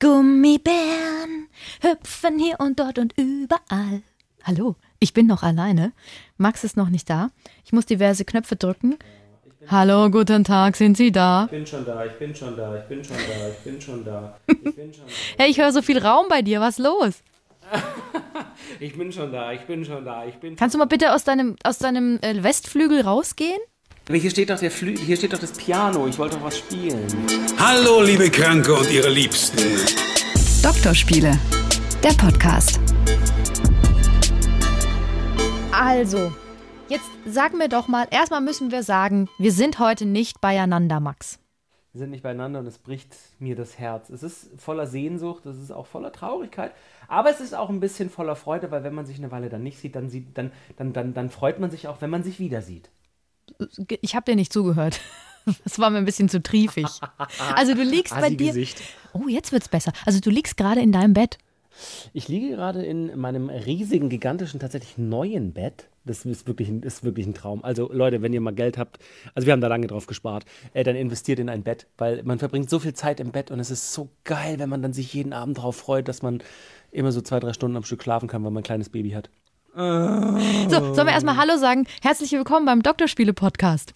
Gummibären hüpfen hier und dort und überall. Hallo, ich bin noch alleine. Max ist noch nicht da. Ich muss diverse Knöpfe drücken. Hallo, guten Tag, sind Sie da? Ich bin schon da, ich bin schon da, ich bin schon da, ich bin schon da. Ich bin schon da. Hey, ich höre so viel Raum bei dir. Was ist los? Ich bin schon da, ich bin schon da, ich bin. Kannst du mal bitte aus deinem, aus deinem äh, Westflügel rausgehen? Aber hier steht doch der Flü hier steht doch das Piano. Ich wollte doch was spielen. Hallo, liebe Kranke und ihre Liebsten. Doktorspiele, der Podcast. Also, jetzt sag mir doch mal, erstmal müssen wir sagen, wir sind heute nicht beieinander, Max. Wir sind nicht beieinander und es bricht mir das Herz. Es ist voller Sehnsucht, es ist auch voller Traurigkeit, aber es ist auch ein bisschen voller Freude, weil wenn man sich eine Weile dann nicht sieht, dann, sieht, dann, dann, dann, dann freut man sich auch, wenn man sich wieder sieht. Ich habe dir nicht zugehört. Das war mir ein bisschen zu triefig. Also du liegst bei dir. Gesicht. Oh, jetzt wird's besser. Also du liegst gerade in deinem Bett. Ich liege gerade in meinem riesigen, gigantischen, tatsächlich neuen Bett. Das ist wirklich, ein, ist wirklich ein Traum. Also Leute, wenn ihr mal Geld habt, also wir haben da lange drauf gespart, äh, dann investiert in ein Bett, weil man verbringt so viel Zeit im Bett und es ist so geil, wenn man dann sich jeden Abend darauf freut, dass man immer so zwei, drei Stunden am Stück schlafen kann, weil man ein kleines Baby hat. So, sollen wir erstmal Hallo sagen? Herzlich willkommen beim Doktorspiele-Podcast.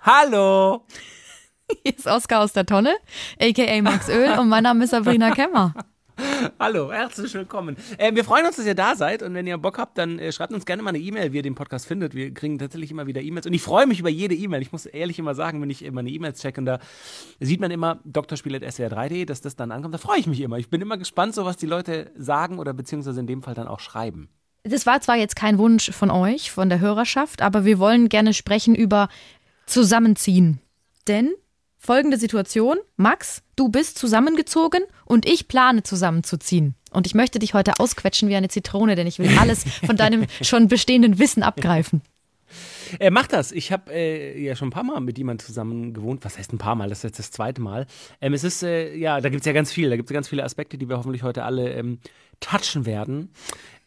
Hallo! Hier ist Oskar aus der Tonne, a.k.a. Max Öl und mein Name ist Sabrina Kemmer. Hallo, herzlich willkommen. Äh, wir freuen uns, dass ihr da seid und wenn ihr Bock habt, dann äh, schreibt uns gerne mal eine E-Mail, wie ihr den Podcast findet. Wir kriegen tatsächlich immer wieder E-Mails und ich freue mich über jede E-Mail. Ich muss ehrlich immer sagen, wenn ich immer eine E-Mail checke und da sieht man immer doktorspiel.swr3.de, dass das dann ankommt. Da freue ich mich immer. Ich bin immer gespannt, so was die Leute sagen oder beziehungsweise in dem Fall dann auch schreiben. Das war zwar jetzt kein Wunsch von euch, von der Hörerschaft, aber wir wollen gerne sprechen über Zusammenziehen. Denn folgende Situation, Max, du bist zusammengezogen und ich plane zusammenzuziehen. Und ich möchte dich heute ausquetschen wie eine Zitrone, denn ich will alles von deinem schon bestehenden Wissen abgreifen. Äh, mach das. Ich habe äh, ja schon ein paar Mal mit jemandem zusammen gewohnt. Was heißt ein paar Mal? Das ist jetzt das zweite Mal. Ähm, es ist, äh, ja, da gibt es ja ganz viel. Da gibt es ganz viele Aspekte, die wir hoffentlich heute alle ähm, touchen werden.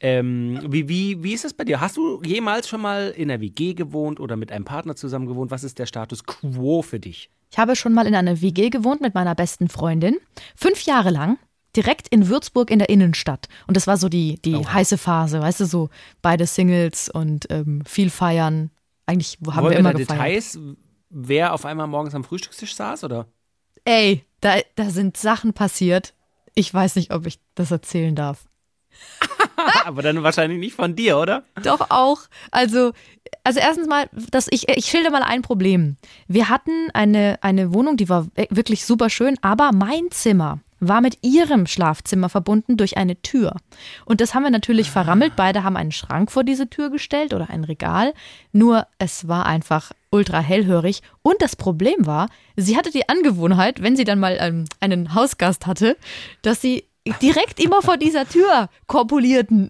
Ähm, wie, wie, wie ist es bei dir? Hast du jemals schon mal in einer WG gewohnt oder mit einem Partner zusammen gewohnt? Was ist der Status quo für dich? Ich habe schon mal in einer WG gewohnt mit meiner besten Freundin. Fünf Jahre lang. Direkt in Würzburg in der Innenstadt. Und das war so die, die Oha. heiße Phase, weißt du, so beide Singles und ähm, viel feiern. Eigentlich haben Wollen wir immer da gefeiert. Details, wer auf einmal morgens am Frühstückstisch saß, oder? Ey, da, da sind Sachen passiert. Ich weiß nicht, ob ich das erzählen darf. Aber dann wahrscheinlich nicht von dir, oder? Doch auch. Also, also erstens mal, das, ich, ich schilder mal ein Problem. Wir hatten eine, eine Wohnung, die war wirklich super schön, aber mein Zimmer war mit ihrem Schlafzimmer verbunden durch eine Tür. Und das haben wir natürlich verrammelt. Beide haben einen Schrank vor diese Tür gestellt oder ein Regal. Nur es war einfach ultra hellhörig. Und das Problem war, sie hatte die Angewohnheit, wenn sie dann mal ähm, einen Hausgast hatte, dass sie direkt immer vor dieser Tür korpulierten.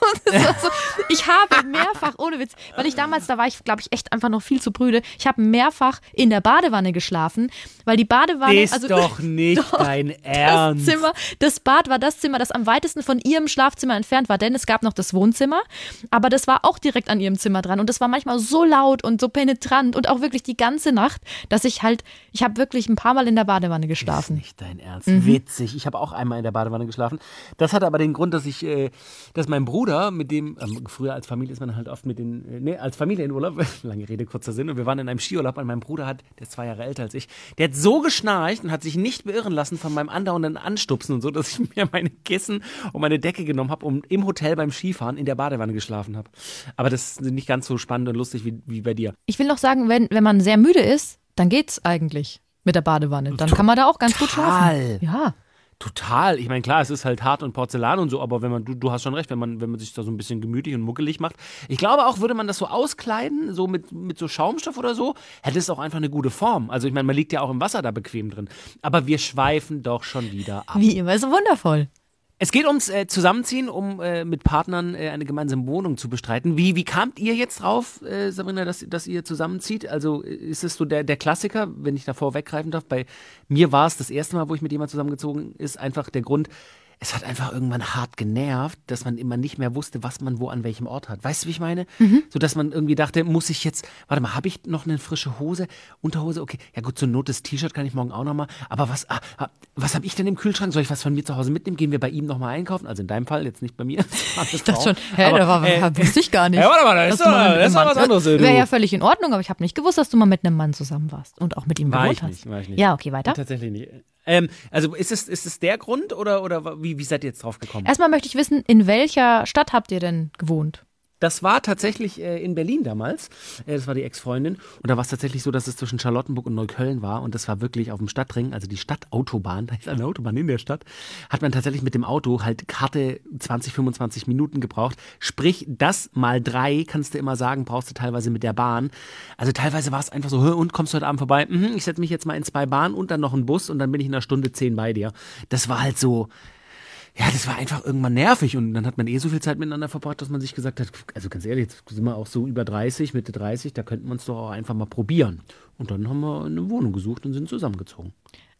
Das so, ich habe mehrfach, ohne Witz, weil ich damals, da war ich, glaube ich, echt einfach noch viel zu brüde. Ich habe mehrfach in der Badewanne geschlafen, weil die Badewanne. Ist doch nicht Doch, dein Das Ernst. Zimmer, das Bad war das Zimmer, das am weitesten von ihrem Schlafzimmer entfernt war, denn es gab noch das Wohnzimmer, aber das war auch direkt an ihrem Zimmer dran und das war manchmal so laut und so penetrant und auch wirklich die ganze Nacht, dass ich halt, ich habe wirklich ein paar Mal in der Badewanne Ist geschlafen. nicht dein Ernst. Mhm. Witzig. Ich habe auch einmal in der Badewanne geschlafen. Das hat aber den Grund, dass ich, äh, dass mein Bruder, mit dem, ähm, früher als Familie ist man halt oft mit den, äh, nee, als Familie in Urlaub, lange Rede, kurzer Sinn, und wir waren in einem Skiurlaub und mein Bruder hat, der ist zwei Jahre älter als ich, der hat so geschnarcht und hat sich nicht beirren lassen von meinem andauernden Anstupsen und so, dass ich mir meine Kissen und meine Decke genommen habe und im Hotel beim Skifahren in der Badewanne geschlafen habe. Aber das ist nicht ganz so spannend und lustig wie, wie bei dir. Ich will noch sagen, wenn, wenn man sehr müde ist, dann geht's eigentlich mit der Badewanne. Dann kann man da auch ganz gut schlafen. Ja. Total. Ich meine, klar, es ist halt hart und Porzellan und so, aber wenn man, du, du hast schon recht, wenn man, wenn man sich da so ein bisschen gemütlich und muckelig macht. Ich glaube auch, würde man das so auskleiden, so mit, mit so Schaumstoff oder so, hätte es auch einfach eine gute Form. Also ich meine, man liegt ja auch im Wasser da bequem drin. Aber wir schweifen doch schon wieder ab. Wie immer, so wundervoll. Es geht ums äh, Zusammenziehen, um äh, mit Partnern äh, eine gemeinsame Wohnung zu bestreiten. Wie, wie kamt ihr jetzt drauf, äh, Sabrina, dass, dass ihr zusammenzieht? Also äh, ist es so der, der Klassiker, wenn ich davor weggreifen darf? Bei mir war es das erste Mal, wo ich mit jemandem zusammengezogen ist, einfach der Grund, es hat einfach irgendwann hart genervt, dass man immer nicht mehr wusste, was man wo an welchem Ort hat. Weißt du, wie ich meine? Mhm. So dass man irgendwie dachte, muss ich jetzt, warte mal, habe ich noch eine frische Hose, Unterhose? Okay, ja gut, zur Not das T-Shirt kann ich morgen auch nochmal. Aber was, ah, ah, was habe ich denn im Kühlschrank? Soll ich was von mir zu Hause mitnehmen? Gehen wir bei ihm nochmal einkaufen? Also in deinem Fall, jetzt nicht bei mir. Ich dachte schon, hä, da war, äh, wusste ich gar nicht. Ja, warte mal, da ist doch- was anderes. Wäre ja völlig in Ordnung, aber ich habe nicht gewusst, dass du mal mit einem Mann zusammen warst und auch mit ihm War gewohnt ich hast. nicht, war ich nicht. Ja, okay, weiter. Tatsächlich nicht. Ähm, also ist es, ist es der Grund oder, oder wie, wie seid ihr jetzt drauf gekommen? Erstmal möchte ich wissen, in welcher Stadt habt ihr denn gewohnt? Das war tatsächlich äh, in Berlin damals. Äh, das war die Ex-Freundin. Und da war es tatsächlich so, dass es zwischen Charlottenburg und Neukölln war. Und das war wirklich auf dem Stadtring, also die Stadtautobahn, da ist eine Autobahn in der Stadt, hat man tatsächlich mit dem Auto halt Karte 20, 25 Minuten gebraucht. Sprich, das mal drei, kannst du immer sagen, brauchst du teilweise mit der Bahn. Also teilweise war es einfach so, "Hä, und kommst du heute Abend vorbei? Mhm, ich setze mich jetzt mal in zwei Bahnen und dann noch einen Bus und dann bin ich in einer Stunde zehn bei dir. Das war halt so, ja, das war einfach irgendwann nervig und dann hat man eh so viel Zeit miteinander verbracht, dass man sich gesagt hat, also ganz ehrlich, jetzt sind wir auch so über 30, Mitte 30, da könnten wir uns doch auch einfach mal probieren. Und dann haben wir eine Wohnung gesucht und sind zusammengezogen.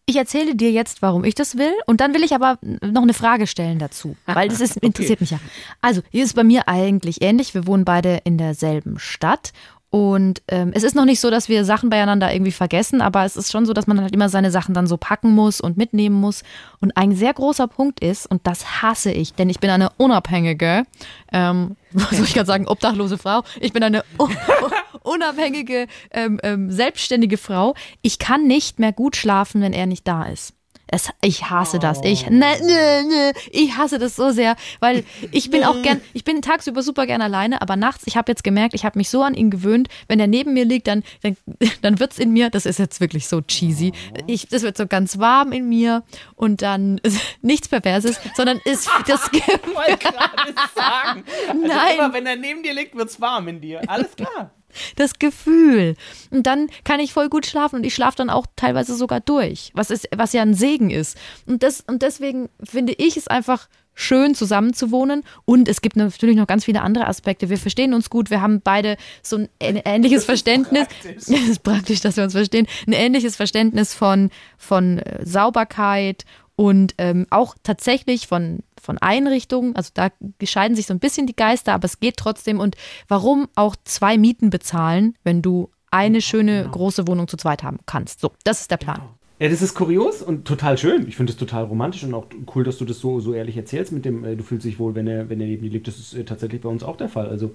Ich erzähle dir jetzt, warum ich das will. Und dann will ich aber noch eine Frage stellen dazu, weil das ist, interessiert mich ja. Also, hier ist es bei mir eigentlich ähnlich. Wir wohnen beide in derselben Stadt. Und ähm, es ist noch nicht so, dass wir Sachen beieinander irgendwie vergessen, aber es ist schon so, dass man halt immer seine Sachen dann so packen muss und mitnehmen muss. Und ein sehr großer Punkt ist, und das hasse ich, denn ich bin eine unabhängige, ähm, was soll ich gerade sagen, obdachlose Frau. Ich bin eine un unabhängige, ähm, ähm, selbstständige Frau. Ich kann nicht mehr gut schlafen, wenn er nicht da ist. Es, ich hasse das. Ich, ne, ne, ne, ich hasse das so sehr, weil ich bin auch gern, ich bin tagsüber super gern alleine, aber nachts, ich habe jetzt gemerkt, ich habe mich so an ihn gewöhnt, wenn er neben mir liegt, dann, dann, dann wird's in mir, das ist jetzt wirklich so cheesy, ich, das wird so ganz warm in mir und dann nichts Perverses, sondern ist das Gefühl, wollte gerade sagen. Also Nein. Immer, wenn er neben dir liegt, wird's warm in dir. Alles klar. Das Gefühl. Und dann kann ich voll gut schlafen und ich schlafe dann auch teilweise sogar durch, was, ist, was ja ein Segen ist. Und, das, und deswegen finde ich es einfach schön, zusammen zu wohnen. Und es gibt natürlich noch ganz viele andere Aspekte. Wir verstehen uns gut, wir haben beide so ein ähnliches Verständnis. Es ist praktisch, dass wir uns verstehen. Ein ähnliches Verständnis von, von äh, Sauberkeit und ähm, auch tatsächlich von, von Einrichtungen. Also da scheiden sich so ein bisschen die Geister, aber es geht trotzdem. Und warum auch zwei Mieten bezahlen, wenn du eine schöne große Wohnung zu zweit haben kannst? So, das ist der Plan. Ja, das ist kurios und total schön. Ich finde es total romantisch und auch cool, dass du das so, so ehrlich erzählst mit dem, äh, du fühlst dich wohl, wenn er, wenn er neben dir liegt. Das ist äh, tatsächlich bei uns auch der Fall. Also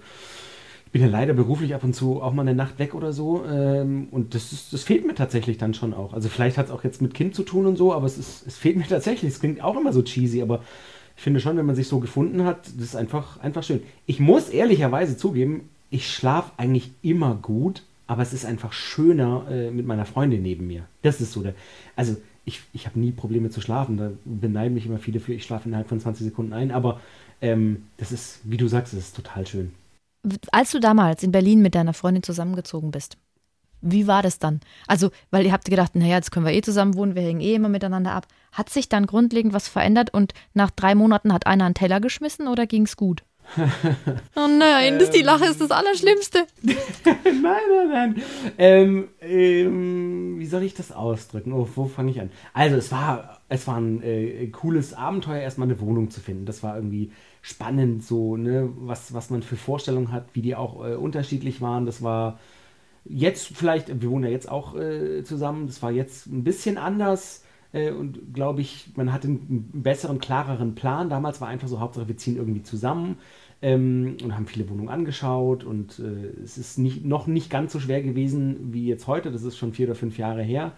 bin ja leider beruflich ab und zu auch mal eine Nacht weg oder so. Ähm, und das, ist, das fehlt mir tatsächlich dann schon auch. Also vielleicht hat es auch jetzt mit Kind zu tun und so, aber es, ist, es fehlt mir tatsächlich. Es klingt auch immer so cheesy, aber ich finde schon, wenn man sich so gefunden hat, das ist einfach, einfach schön. Ich muss ehrlicherweise zugeben, ich schlafe eigentlich immer gut, aber es ist einfach schöner äh, mit meiner Freundin neben mir. Das ist so der. Also ich, ich habe nie Probleme zu schlafen. Da beneiden mich immer viele für, ich schlafe innerhalb von 20 Sekunden ein, aber ähm, das ist, wie du sagst, das ist total schön. Als du damals in Berlin mit deiner Freundin zusammengezogen bist, wie war das dann? Also, weil ihr habt gedacht, naja, jetzt können wir eh zusammen wohnen, wir hängen eh immer miteinander ab. Hat sich dann grundlegend was verändert und nach drei Monaten hat einer einen Teller geschmissen oder ging's gut? oh nein, das, die Lache ist das Allerschlimmste. nein, nein, nein. Ähm, ähm, wie soll ich das ausdrücken? Oh, wo fange ich an? Also, es war, es war ein äh, cooles Abenteuer, erstmal eine Wohnung zu finden. Das war irgendwie spannend, so, ne, was, was man für Vorstellungen hat, wie die auch äh, unterschiedlich waren. Das war jetzt vielleicht, wir wohnen ja jetzt auch äh, zusammen, das war jetzt ein bisschen anders. Äh, Und glaube ich, man hatte einen besseren, klareren Plan. Damals war einfach so, Hauptsache wir ziehen irgendwie zusammen ähm, und haben viele Wohnungen angeschaut und äh, es ist nicht, noch nicht ganz so schwer gewesen wie jetzt heute. Das ist schon vier oder fünf Jahre her.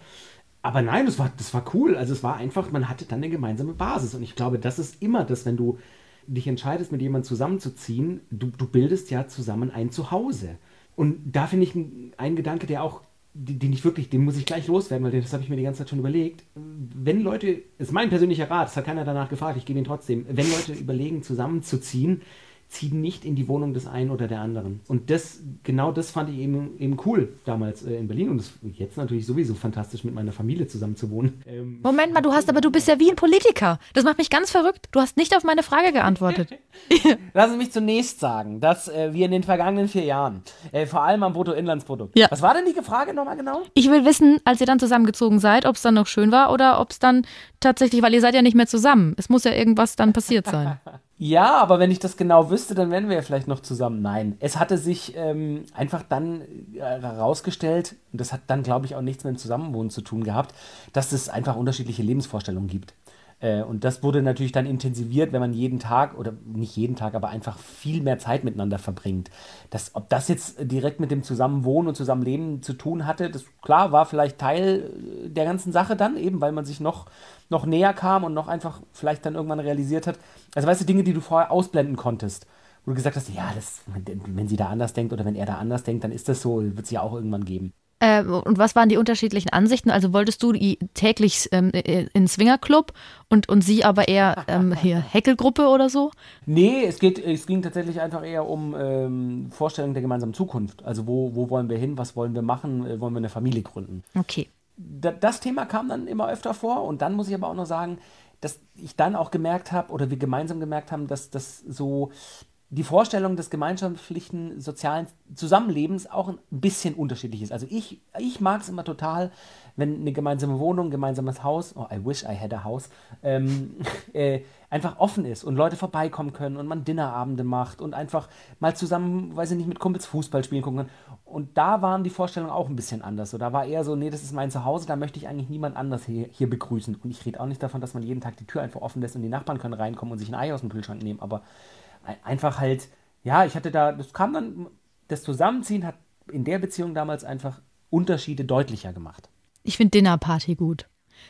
Aber nein, das war, das war cool. Also es war einfach, man hatte dann eine gemeinsame Basis. Und ich glaube, das ist immer das, wenn du dich entscheidest, mit jemandem zusammenzuziehen, du, du bildest ja zusammen ein Zuhause. Und da finde ich ein, ein Gedanke, der auch, den ich wirklich, den muss ich gleich loswerden, weil das habe ich mir die ganze Zeit schon überlegt. Wenn Leute, ist mein persönlicher Rat, das hat keiner danach gefragt, ich gebe ihn trotzdem, wenn Leute überlegen, zusammenzuziehen, zieh nicht in die Wohnung des einen oder der anderen. Und das, genau das fand ich eben, eben cool damals äh, in Berlin und das, jetzt natürlich sowieso fantastisch mit meiner Familie zusammen zu wohnen. Ähm, Moment mal, du hast aber du bist ja wie ein Politiker. Das macht mich ganz verrückt. Du hast nicht auf meine Frage geantwortet. Lassen Sie mich zunächst sagen, dass äh, wir in den vergangenen vier Jahren, äh, vor allem am Bruttoinlandsprodukt. Ja. Was war denn die Frage nochmal genau? Ich will wissen, als ihr dann zusammengezogen seid, ob es dann noch schön war oder ob es dann tatsächlich, weil ihr seid ja nicht mehr zusammen. Es muss ja irgendwas dann passiert sein. Ja, aber wenn ich das genau wüsste, dann wären wir ja vielleicht noch zusammen. Nein, es hatte sich ähm, einfach dann äh, herausgestellt, und das hat dann, glaube ich, auch nichts mit dem Zusammenwohnen zu tun gehabt, dass es einfach unterschiedliche Lebensvorstellungen gibt. Äh, und das wurde natürlich dann intensiviert, wenn man jeden Tag, oder nicht jeden Tag, aber einfach viel mehr Zeit miteinander verbringt. Das, ob das jetzt direkt mit dem Zusammenwohnen und Zusammenleben zu tun hatte, das klar war vielleicht Teil äh, der ganzen Sache dann, eben weil man sich noch, noch näher kam und noch einfach vielleicht dann irgendwann realisiert hat. Also weißt du, Dinge, die du vorher ausblenden konntest. Wo du gesagt hast, ja, das, wenn, wenn sie da anders denkt oder wenn er da anders denkt, dann ist das so, wird es ja auch irgendwann geben. Äh, und was waren die unterschiedlichen Ansichten? Also wolltest du die täglich ähm, äh, in Swingerclub und, und sie aber eher ähm, hier Heckelgruppe oder so? Nee, es, geht, es ging tatsächlich einfach eher um ähm, Vorstellungen der gemeinsamen Zukunft. Also wo, wo wollen wir hin, was wollen wir machen, äh, wollen wir eine Familie gründen. Okay. Da, das Thema kam dann immer öfter vor und dann muss ich aber auch noch sagen, dass ich dann auch gemerkt habe oder wir gemeinsam gemerkt haben, dass das so die Vorstellung des gemeinschaftlichen sozialen Zusammenlebens auch ein bisschen unterschiedlich ist. Also ich, ich mag es immer total, wenn eine gemeinsame Wohnung, ein gemeinsames Haus, oh, I wish I had a house, ähm, äh, einfach offen ist und Leute vorbeikommen können und man Dinnerabende macht und einfach mal zusammen, weiß ich nicht, mit Kumpels Fußball spielen gucken kann. Und da waren die Vorstellungen auch ein bisschen anders. So, da war eher so, nee, das ist mein Zuhause, da möchte ich eigentlich niemand anders hier, hier begrüßen. Und ich rede auch nicht davon, dass man jeden Tag die Tür einfach offen lässt und die Nachbarn können reinkommen und sich ein Ei aus dem Kühlschrank nehmen, aber einfach halt, ja, ich hatte da, das kam dann, das Zusammenziehen hat in der Beziehung damals einfach Unterschiede deutlicher gemacht. Ich finde Dinnerparty gut.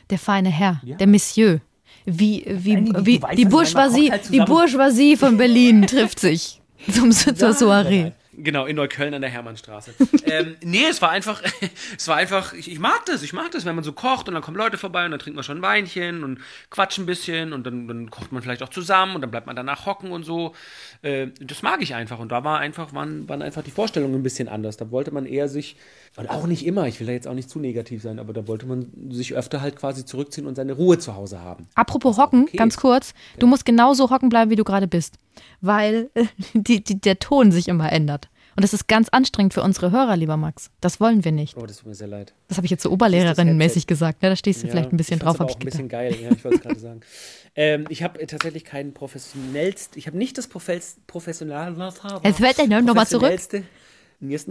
Der feine Herr, Ja. der Monsieur. Wie, wie, Nein, die- wie weißt, die man Bourgeoisie, halt die. Bourgeoisie von Berlin trifft sich zum, zur Soiree. Genau, in Neukölln an der Hermannstraße. ähm, nee, es war einfach, es war einfach, ich, ich mag das, ich mag das, wenn man so kocht und dann kommen Leute vorbei und dann trinkt man schon ein Weinchen und quatscht ein bisschen und dann, dann kocht man vielleicht auch zusammen und dann bleibt man danach hocken und so. Äh, das mag ich einfach und da war einfach, waren, waren einfach die Vorstellungen ein bisschen anders. Da wollte man eher sich, und auch nicht immer, ich will da jetzt auch nicht zu negativ sein, aber da wollte man sich öfter halt quasi zurückziehen und seine Ruhe zu Hause haben. Apropos hocken, okay. ganz kurz, du musst genauso hocken bleiben, wie du gerade bist, weil die, die, der Ton sich immer ändert. Und das ist ganz anstrengend für unsere Hörer, lieber Max. Das wollen wir nicht. Oh, das tut mir sehr leid. Das habe ich jetzt so Oberlehrerinnenmäßig gesagt. Ne? Da stehst du Ja, vielleicht ein bisschen ich drauf, aber ich auch ein gedacht. bisschen geil, ja, ich wollte es gerade sagen. Ähm, ich habe tatsächlich keinen professionellst, ich habe nicht das Profes professional Jetzt wird er noch- noch mal zurück. Ich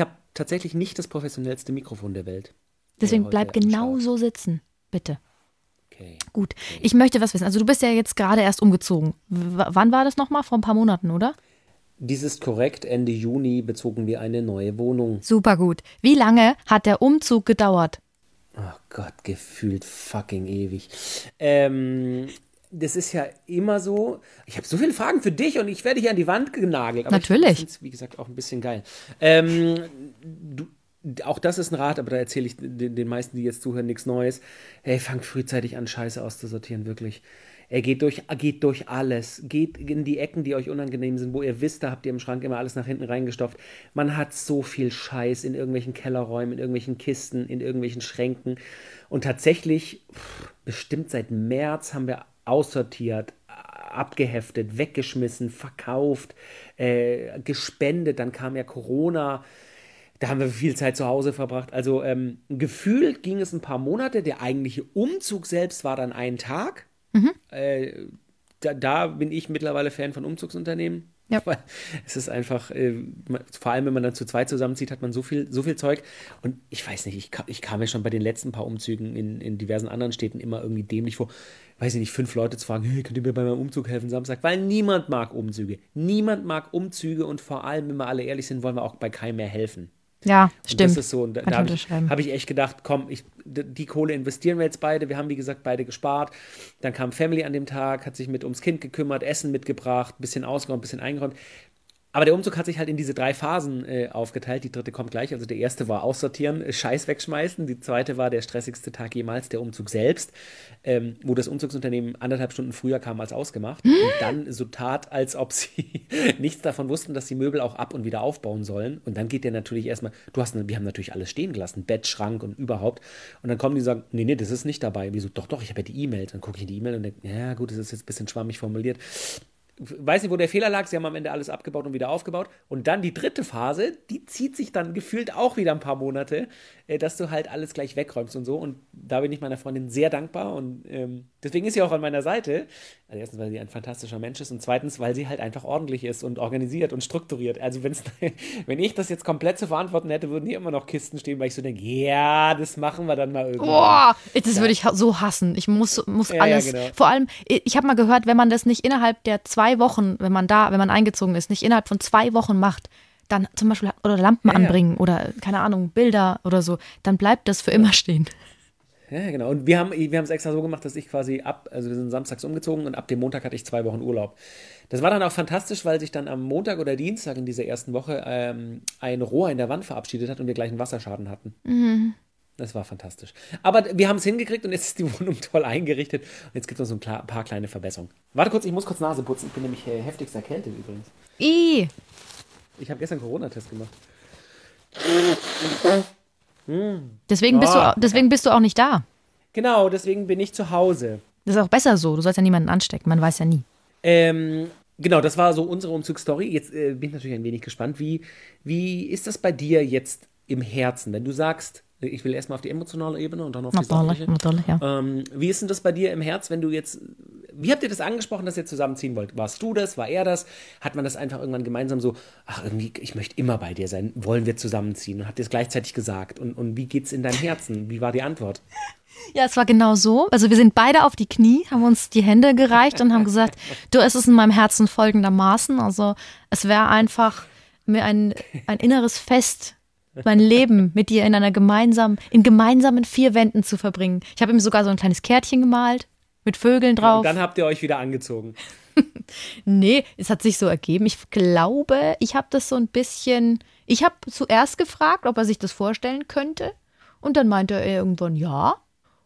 habe tatsächlich nicht das professionellste Mikrofon der Welt. Deswegen bleib genau so sitzen, bitte. Okay. Gut, ich möchte was wissen. Also du bist ja jetzt gerade erst umgezogen. W wann war das nochmal? Vor ein paar Monaten, oder? Dies ist korrekt. Ende Juni bezogen wir eine neue Wohnung. Super gut. Wie lange hat der Umzug gedauert? Oh Gott, gefühlt fucking ewig. Ähm, das ist ja immer so. Ich habe so viele Fragen für dich und ich werde hier an die Wand genagelt. Aber Natürlich. Ich wie gesagt, auch ein bisschen geil. Ähm, du, auch das ist ein Rat, aber da erzähle ich den, den meisten, die jetzt zuhören, nichts Neues. Hey, fangt frühzeitig an, Scheiße auszusortieren, wirklich. Er geht durch, geht durch alles. Geht in die Ecken, die euch unangenehm sind, wo ihr wisst, da habt ihr im Schrank immer alles nach hinten reingestopft. Man hat so viel Scheiß in irgendwelchen Kellerräumen, in irgendwelchen Kisten, in irgendwelchen Schränken. Und tatsächlich, pff, bestimmt seit März haben wir aussortiert, abgeheftet, weggeschmissen, verkauft, äh, gespendet. Dann kam ja Corona. Da haben wir viel Zeit zu Hause verbracht. Also ähm, gefühlt ging es ein paar Monate. Der eigentliche Umzug selbst war dann ein Tag. Äh, da, da bin ich mittlerweile Fan von Umzugsunternehmen. Ja. Weil es ist einfach, äh, vor allem wenn man dann zu zweit zusammenzieht, hat man so viel, so viel Zeug. Und ich weiß nicht, ich, ka- ich kam mir schon bei den letzten paar Umzügen in, in diversen anderen Städten immer irgendwie dämlich vor, weiß ich nicht, fünf Leute zu fragen, hey, könnt ihr mir bei meinem Umzug helfen Samstag? Weil niemand mag Umzüge. Niemand mag Umzüge und vor allem, wenn wir alle ehrlich sind, wollen wir auch bei keinem mehr helfen. Ja, Und stimmt. Das ist so, und da, da habe ich, hab ich echt gedacht, komm, ich, die Kohle investieren wir jetzt beide. Wir haben, wie gesagt, beide gespart. Dann kam Family an dem Tag, hat sich mit ums Kind gekümmert, Essen mitgebracht, bisschen ausgeräumt, bisschen eingeräumt. Aber der Umzug hat sich halt in diese drei Phasen äh, aufgeteilt. Die dritte kommt gleich. Also der erste war aussortieren, äh, Scheiß wegschmeißen. Die zweite war der stressigste Tag jemals, der Umzug selbst, ähm, wo das Umzugsunternehmen anderthalb Stunden früher kam als ausgemacht. Hm? Und dann so tat, als ob sie nichts davon wussten, dass die Möbel auch ab und wieder aufbauen sollen. Und dann geht der natürlich erstmal, du hast, wir haben natürlich alles stehen gelassen, Bett, Schrank und überhaupt. Und dann kommen die und sagen, nee, nee, das ist nicht dabei. Wieso? Doch, doch, ich habe ja die E-Mail. Dann gucke ich in die E-Mail und denke, ja gut, das ist jetzt ein bisschen schwammig formuliert weiß nicht, wo der Fehler lag. Sie haben am Ende alles abgebaut und wieder aufgebaut. Und dann die dritte Phase, die zieht sich dann gefühlt auch wieder ein paar Monate, äh, dass du halt alles gleich wegräumst und so. Und da bin ich meiner Freundin sehr dankbar. Und ähm, deswegen ist sie auch an meiner Seite. Also erstens, weil sie ein fantastischer Mensch ist und zweitens, weil sie halt einfach ordentlich ist und organisiert und strukturiert. Also wenn's, wenn ich das jetzt komplett zu verantworten hätte, würden hier immer noch Kisten stehen, weil ich so denke, ja, das machen wir dann mal irgendwie. Boah, das würde ich so hassen. Ich muss, muss ja, alles. Ja, genau. Vor allem, ich habe mal gehört, wenn man das nicht innerhalb der zwei Wochen, wenn man da, wenn man eingezogen ist, nicht innerhalb von zwei Wochen macht, dann zum Beispiel oder Lampen anbringen oder keine Ahnung, Bilder oder so, dann bleibt das für immer stehen. Ja, genau. Und wir haben wir es extra so gemacht, dass ich quasi ab, also wir sind samstags umgezogen und ab dem Montag hatte ich zwei Wochen Urlaub. Das war dann auch fantastisch, weil sich dann am Montag oder Dienstag in dieser ersten Woche ähm, ein Rohr in der Wand verabschiedet hat und wir gleich einen Wasserschaden hatten. Mhm. Das war fantastisch. Aber wir haben es hingekriegt und jetzt ist die Wohnung toll eingerichtet. Und jetzt gibt es noch so ein paar kleine Verbesserungen. Warte kurz, ich muss kurz Nase putzen. Ich bin nämlich äh, heftigst erkältet übrigens. I. Ich habe gestern Corona-Test gemacht. Deswegen, bist du, deswegen bist du auch nicht da. Genau, deswegen bin ich zu Hause. Das ist auch besser so. Du sollst ja niemanden anstecken. Man weiß ja nie. Ähm, genau, das war so unsere Umzugsstory. Jetzt äh, bin ich natürlich ein wenig gespannt. Wie, wie ist das bei dir jetzt im Herzen, wenn du sagst, ich will erstmal auf die emotionale Ebene und dann auf die natürlich, natürlich, ja. Ähm, wie ist denn das bei dir im Herz, wenn du jetzt, wie habt ihr das angesprochen, dass ihr zusammenziehen wollt? Warst du das? War er das? Hat man das einfach irgendwann gemeinsam so, ach irgendwie, ich möchte immer bei dir sein, wollen wir zusammenziehen? Und habt ihr es gleichzeitig gesagt? Und, und wie geht's in deinem Herzen? Wie war die Antwort? Ja, es war genau so. Also wir sind beide auf die Knie, haben uns die Hände gereicht und haben gesagt, du, es ist in meinem Herzen folgendermaßen. Also es wäre einfach mir ein, ein inneres Fest mein Leben mit dir in einer gemeinsamen, in gemeinsamen vier Wänden zu verbringen. Ich habe ihm sogar so ein kleines Kärtchen gemalt mit Vögeln drauf. Und dann habt ihr euch wieder angezogen. nee, es hat sich so ergeben. Ich glaube, ich habe das so ein bisschen. Ich habe zuerst gefragt, ob er sich das vorstellen könnte. Und dann meinte er irgendwann ja.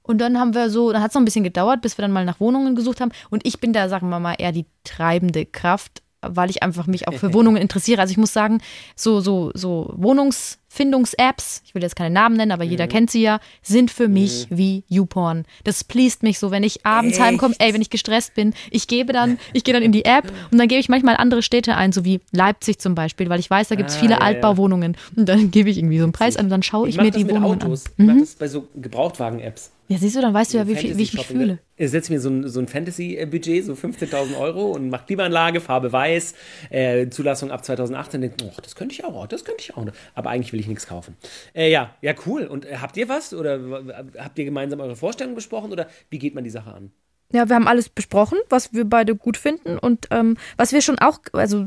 Und dann haben wir so, dann hat es noch ein bisschen gedauert, bis wir dann mal nach Wohnungen gesucht haben. Und ich bin da, sagen wir mal, eher die treibende Kraft weil ich einfach mich auch für Wohnungen interessiere. Also ich muss sagen, so, so, so Wohnungsfindungs-Apps, ich will jetzt keine Namen nennen, aber mhm. jeder kennt sie ja, sind für mich mhm. wie YouPorn. Das pleast mich so, wenn ich abends Echt? heimkomme, ey, wenn ich gestresst bin, ich gebe dann, ich gehe dann in die App und dann gebe ich manchmal andere Städte ein, so wie Leipzig zum Beispiel, weil ich weiß, da gibt es ah, viele ja, Altbauwohnungen. Und dann gebe ich irgendwie so einen Preis an und dann schaue ich, ich mir die Wohnungen Autos. an. Mhm. Ich mache das bei so Gebrauchtwagen-Apps. Ja, siehst du, dann weißt du ja, wie, viel, wie ich mich fühle. Ich setze mir so ein, so ein Fantasy-Budget, so 15.000 Euro und mache Klimaanlage, Farbe weiß, äh, Zulassung ab 2018. Denke, oh, das könnte ich auch, das könnte ich auch. Aber eigentlich will ich nichts kaufen. Äh, ja, ja, cool. Und äh, habt ihr was? Oder habt ihr gemeinsam eure Vorstellungen besprochen? Oder wie geht man die Sache an? Ja, wir haben alles besprochen, was wir beide gut finden und ähm, was wir schon auch, also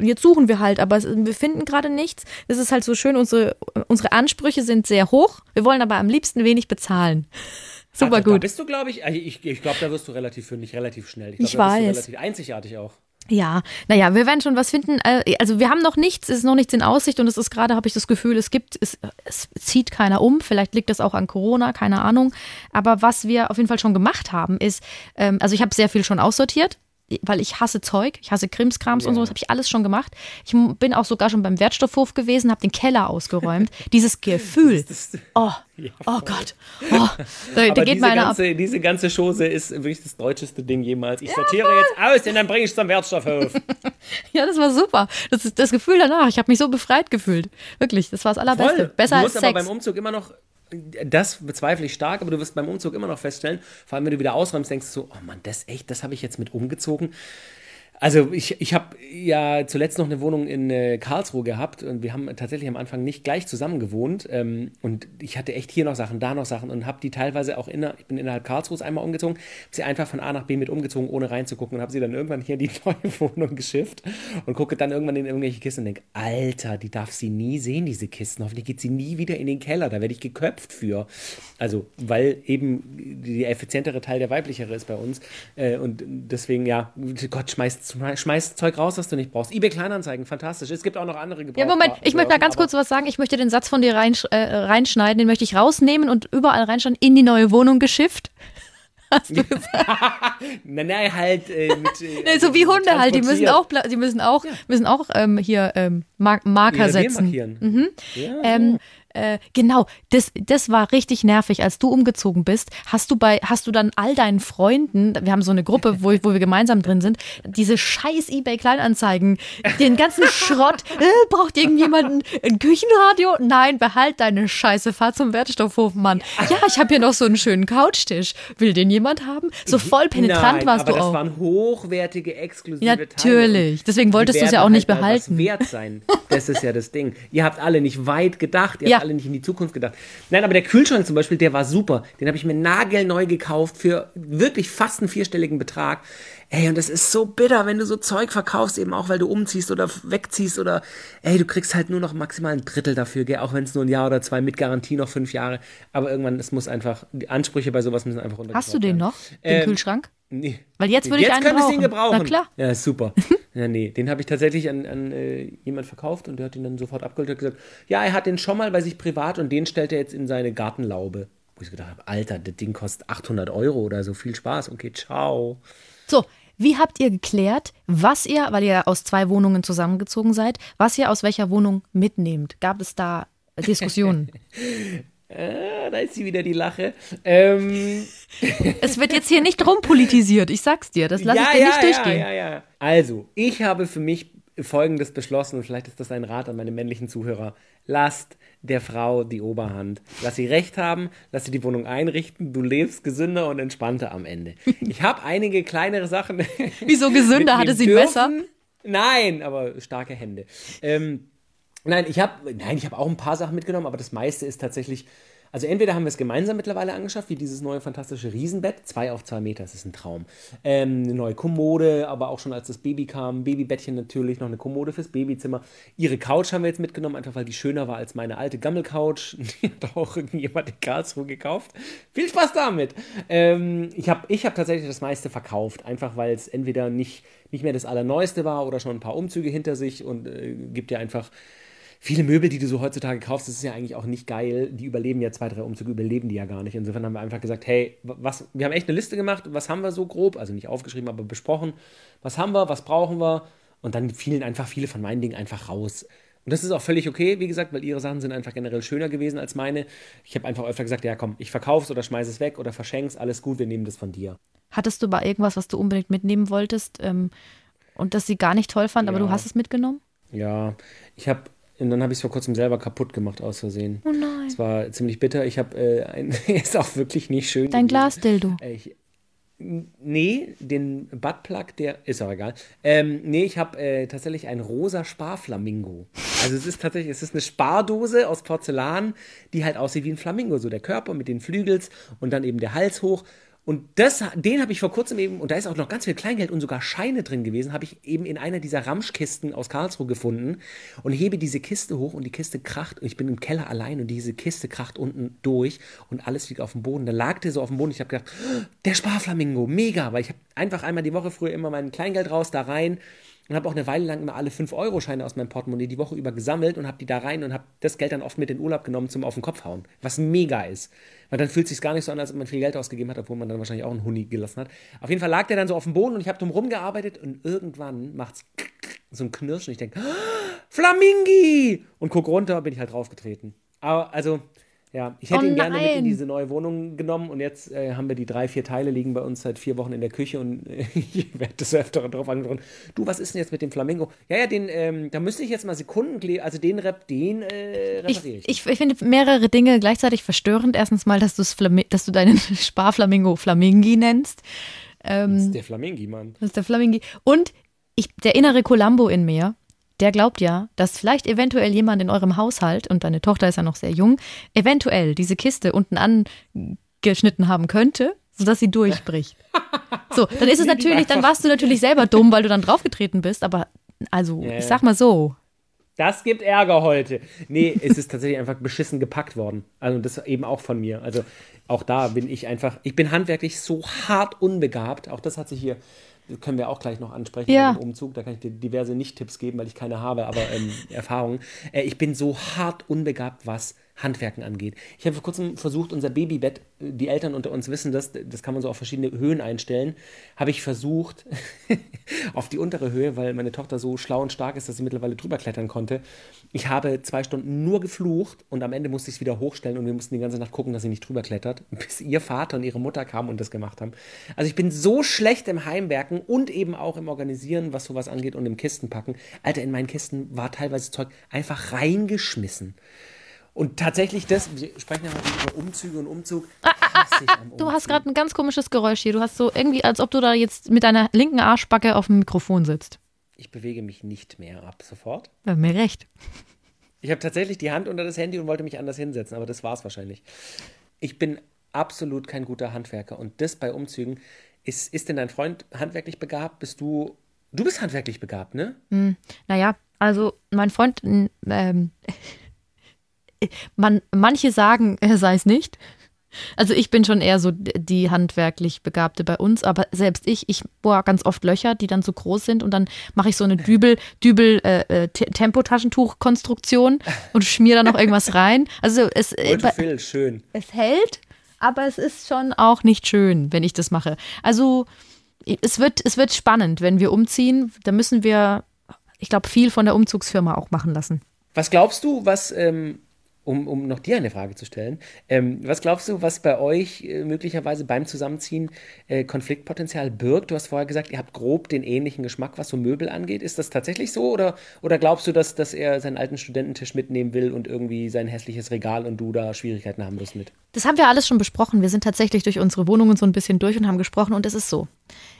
jetzt suchen wir halt, aber wir finden gerade nichts. Es ist halt so schön, unsere, unsere Ansprüche sind sehr hoch. Wir wollen aber am liebsten wenig bezahlen. Super Ach, gut. Da bist du, glaube ich, also ich, ich glaube, da wirst du relativ fündig, relativ schnell. Ich, glaub, ich weiß. Bist du relativ einzigartig auch. Ja, naja, wir werden schon was finden. Äh, also wir haben noch nichts, es ist noch nichts in Aussicht und es ist gerade, habe ich das Gefühl, es gibt, es, es zieht keiner um. Vielleicht liegt das auch an Corona, keine Ahnung. Aber was wir auf jeden Fall schon gemacht haben, ist, ähm, also ich habe sehr viel schon aussortiert weil ich hasse Zeug, ich hasse Krimskrams ja. und so, das habe ich alles schon gemacht. Ich bin auch sogar schon beim Wertstoffhof gewesen, habe den Keller ausgeräumt. Dieses Gefühl, oh, ja, oh Gott, oh, da, da geht meine ganze, ab. Diese ganze Chose ist wirklich das deutscheste Ding jemals. Ich sortiere ja, jetzt aus und dann bringe ich es zum Wertstoffhof. ja, das war super. Das ist das Gefühl danach. Ich habe mich so befreit gefühlt. Wirklich, das war das Allerbeste. Voll. Besser du musst als Sex. aber beim Umzug immer noch das bezweifle ich stark, aber du wirst beim Umzug immer noch feststellen, vor allem wenn du wieder ausräumst, denkst du so, oh Mann, das echt, das habe ich jetzt mit umgezogen. Also ich, ich habe ja zuletzt noch eine Wohnung in äh, Karlsruhe gehabt und wir haben tatsächlich am Anfang nicht gleich zusammen gewohnt ähm, und ich hatte echt hier noch Sachen, da noch Sachen und habe die teilweise auch inner, ich bin innerhalb Karlsruhes einmal umgezogen, habe sie einfach von A nach B mit umgezogen, ohne reinzugucken und habe sie dann irgendwann hier in die neue Wohnung geschifft und gucke dann irgendwann in irgendwelche Kisten und denke, Alter, die darf sie nie sehen, diese Kisten, hoffentlich geht sie nie wieder in den Keller, da werde ich geköpft für. Also, weil eben der effizientere Teil der weiblichere ist bei uns äh, und deswegen, ja, Gott schmeißt schmeißt, Zeug raus, was du nicht brauchst. eBay Kleinanzeigen, fantastisch. Es gibt auch noch andere Gebrauch. Ja, Moment, ich möchte da ganz kurz was sagen. Ich möchte den Satz von dir reinsch äh, reinschneiden, den möchte ich rausnehmen und überall reinschneiden, in die neue Wohnung geschifft. Hast du? Nein, nein, halt äh, mit. Äh, so wie Hunde halt, die müssen auch, die müssen auch, müssen auch ähm, hier ähm, Mar Marker setzen. markieren. Ja. Ähm, äh, genau, das, das war richtig nervig. Als du umgezogen bist, hast du bei, hast du dann all deinen Freunden, wir haben so eine Gruppe, wo, wo wir gemeinsam drin sind, diese scheiß Ebay-Kleinanzeigen, den ganzen Schrott, äh, braucht irgendjemand ein, Küchenradio? Nein, behalt deine Scheiße, fahr zum Wertstoffhof, Mann. Ja, ich habe hier noch so einen schönen Couchtisch. Will den jemand haben? So voll penetrant Nein, warst aber du das auch. waren hochwertige, exklusive Teile. natürlich. Deswegen wolltest du es ja auch nicht halt behalten. Wert sein. Das ist ja das Ding. Ihr habt alle nicht weit gedacht, ihr Ja. Alle nicht in die Zukunft gedacht. Nein, aber der Kühlschrank zum Beispiel, der war super. Den habe ich mir nagelneu gekauft für wirklich fast einen vierstelligen Betrag. Ey, und das ist so bitter, wenn du so Zeug verkaufst, eben auch, weil du umziehst oder wegziehst oder, ey, du kriegst halt nur noch maximal ein Drittel dafür, gell? auch wenn es nur ein Jahr oder zwei mit Garantie noch fünf Jahre. Aber irgendwann, es muss einfach, die Ansprüche bei sowas müssen einfach runtergeschraubt Hast du den noch, den Ähm, Kühlschrank? Nee. Weil jetzt würde ich Jetzt einen könntest du brauchen. ihn gebrauchen. Na klar. Ja, super. ja, nee, den habe ich tatsächlich an, an äh, jemand verkauft und der hat ihn dann sofort abgeholt und gesagt, ja, er hat den schon mal bei sich privat und den stellt er jetzt in seine Gartenlaube. Wo ich gedacht habe, Alter, das Ding kostet 800 Euro oder so, viel Spaß. Okay, ciao. So, wie habt ihr geklärt, was ihr, weil ihr aus zwei Wohnungen zusammengezogen seid, was ihr aus welcher Wohnung mitnehmt? Gab es da Diskussionen? Ah, da ist sie wieder, die Lache. Ähm, es wird jetzt hier nicht rumpolitisiert, ich sag's dir. Das lasse ich dir nicht durchgehen. Ja, ja, ja. Also, ich habe für mich Folgendes beschlossen und vielleicht ist das ein Rat an meine männlichen Zuhörer. Lasst der Frau die Oberhand. Lass sie recht haben, lass sie die Wohnung einrichten. Du lebst gesünder und entspannter am Ende. Ich habe einige kleinere Sachen. Wieso gesünder? Hatte sie dürfen. Nein, aber starke Hände. Ähm, nein, ich habe nein, ich habe auch ein paar Sachen mitgenommen, aber das meiste ist tatsächlich. Also entweder haben wir es gemeinsam mittlerweile angeschafft, wie dieses neue fantastische Riesenbett, zwei auf zwei Meter, das ist ein Traum. Ähm, eine neue Kommode, aber auch schon als das Baby kam, Babybettchen natürlich, noch eine Kommode fürs Babyzimmer. Ihre Couch haben wir jetzt mitgenommen, einfach weil die schöner war als meine alte Gammelcouch. Die hat auch irgendjemand in Karlsruhe gekauft. Viel Spaß damit! Ähm, ich habe ich hab tatsächlich das meiste verkauft, einfach weil es entweder nicht, nicht mehr das Allerneueste war oder schon ein paar Umzüge hinter sich und äh, gibt ja einfach viele Möbel, die du so heutzutage kaufst, das ist ja eigentlich auch nicht geil. Die überleben ja zwei, drei Umzüge, überleben die ja gar nicht. Insofern haben wir einfach gesagt, hey, was, wir haben echt eine Liste gemacht, was haben wir so grob, also nicht aufgeschrieben, aber besprochen, was haben wir, was brauchen wir und dann fielen einfach viele von meinen Dingen einfach raus. Und das ist auch völlig okay, wie gesagt, weil ihre Sachen sind einfach generell schöner gewesen als meine. Ich habe einfach öfter gesagt, ja komm, ich verkauf's oder schmeiß es weg oder verschenk's, alles gut, wir nehmen das von dir. Hattest du bei irgendwas, was du unbedingt mitnehmen wolltest ähm, und das sie gar nicht toll fand, aber Ja. du hast es mitgenommen? Ja, ich habe und dann habe ich es vor kurzem selber kaputt gemacht aus Versehen. Oh nein. Es war ziemlich bitter. Ich habe äh, ein ist auch wirklich nicht schön. Dein. Glasdildo. Äh, Ich, nee, den Buttplug, der ist auch egal. Ähm, nee, ich habe äh, tatsächlich ein rosa Sparflamingo. Also es ist tatsächlich, es ist eine Spardose aus Porzellan, die halt aussieht wie ein Flamingo, so der Körper mit den Flügels und dann eben der Hals hoch. Und das, den habe ich vor kurzem eben, und da ist auch noch ganz viel Kleingeld und sogar Scheine drin gewesen, habe ich eben in einer dieser Ramschkisten aus Karlsruhe gefunden und hebe diese Kiste hoch und die Kiste kracht. Und ich bin im Keller allein und diese Kiste kracht unten durch und alles liegt auf dem Boden. Dann lag der so auf dem Boden. Ich habe gedacht, "Oh, der Sparflamingo, mega, weil ich habe einfach einmal die Woche früher immer mein Kleingeld raus, da rein und habe auch eine Weile lang immer alle 5-Euro-Scheine aus meinem Portemonnaie die Woche über gesammelt und habe die da rein und habe das Geld dann oft mit in den Urlaub genommen zum auf den Kopf hauen. Was mega ist. Weil dann fühlt es sich gar nicht so an, als ob man viel Geld ausgegeben hat, obwohl man dann wahrscheinlich auch einen Huni gelassen hat. Auf jeden Fall lag der dann so auf dem Boden und ich habe drum rumgearbeitet und irgendwann macht's so ein Knirschen. Ich denke, Flamingi! Und guck runter, bin ich halt draufgetreten. Aber also, ja, ich hätte Oh ihn gerne mit in diese neue Wohnung genommen und jetzt äh, haben wir die drei, vier Teile liegen bei uns seit vier Wochen in der Küche und äh, ich werde des Öfteren drauf angesprochen. Du, was ist denn jetzt mit dem Flamingo? Ja, ja, den, ähm, da müsste ich jetzt mal Sekunden, also den Rep, den äh, Ich, repariere ich. ich, ich finde mehrere Dinge gleichzeitig verstörend. Erstens mal, dass, dass du deinen Sparflamingo Flamingi nennst. das ist der Flamingi, Mann. Das ist der Flamingi. Und ich, der innere Columbo in mir, der glaubt ja, dass vielleicht eventuell jemand in eurem Haushalt, und deine Tochter ist ja noch sehr jung, eventuell diese Kiste unten angeschnitten haben könnte, sodass sie durchbricht. So, dann ist es natürlich, dann warst du natürlich selber dumm, weil du dann draufgetreten bist, aber also, Ja, ich sag mal so, Das gibt Ärger heute. Nee, es ist tatsächlich einfach beschissen gepackt worden. Also das eben auch von mir. Also auch da bin ich einfach, ich bin handwerklich so hart unbegabt. Auch das hat sich hier können wir auch gleich noch ansprechen Ja. im Umzug. Da kann ich dir diverse Nicht-Tipps geben, weil ich keine habe, aber ähm, Erfahrungen. Äh, ich bin so hart unbegabt, was Handwerken angeht. Ich habe vor kurzem versucht, unser Babybett, die Eltern unter uns wissen das, das kann man so auf verschiedene Höhen einstellen, habe ich versucht, auf die untere Höhe, weil meine Tochter so schlau und stark ist, dass sie mittlerweile drüber klettern konnte. Ich habe zwei Stunden nur geflucht und am Ende musste ich es wieder hochstellen und wir mussten die ganze Nacht gucken, dass sie nicht drüber klettert, bis ihr Vater und ihre Mutter kamen und das gemacht haben. Also ich bin so schlecht im Heimwerken und eben auch im Organisieren, was sowas angeht und im Kistenpacken. Alter, in meinen Kisten war teilweise Zeug einfach reingeschmissen. Und tatsächlich das, wir sprechen ja heute über Umzüge und Umzug. ich am Ah, Du hast gerade ein ganz komisches Geräusch hier. Du hast so irgendwie, als ob du da jetzt mit deiner linken Arschbacke auf dem Mikrofon sitzt. Ich bewege mich nicht mehr ab sofort. Ja, mir recht. Ich habe tatsächlich die Hand unter das Handy und wollte mich anders hinsetzen, aber das war es wahrscheinlich. Ich bin absolut kein guter Handwerker und das bei Umzügen. Ist, ist denn dein Freund handwerklich begabt? Bist du. Du bist handwerklich begabt, ne? Naja, also mein Freund, ähm, man, manche sagen, er sei es nicht. Also ich bin schon eher so die handwerklich Begabte bei uns, aber selbst ich, ich bohre ganz oft Löcher, die dann so groß sind und dann mache ich so eine Dübel, Dübel äh, äh, Te- Tempotaschentuch-Konstruktion und schmiere da noch irgendwas rein. Also es, äh, Phil, schön. es hält, aber es ist schon auch nicht schön, wenn ich das mache. Also es wird, es wird spannend, wenn wir umziehen. Da müssen wir, ich glaube, viel von der Umzugsfirma auch machen lassen. Was glaubst du, was, ähm, um, um noch dir eine Frage zu stellen, ähm, was glaubst du, was bei euch äh, möglicherweise beim Zusammenziehen äh, Konfliktpotenzial birgt? Du hast vorher gesagt, ihr habt grob den ähnlichen Geschmack, was so Möbel angeht. Ist das tatsächlich so oder, oder glaubst du, dass, dass er seinen alten Studententisch mitnehmen will und irgendwie sein hässliches Regal und du da Schwierigkeiten haben wirst mit? Das haben wir alles schon besprochen. Wir sind tatsächlich durch unsere Wohnungen so ein bisschen durch und haben gesprochen und es ist so.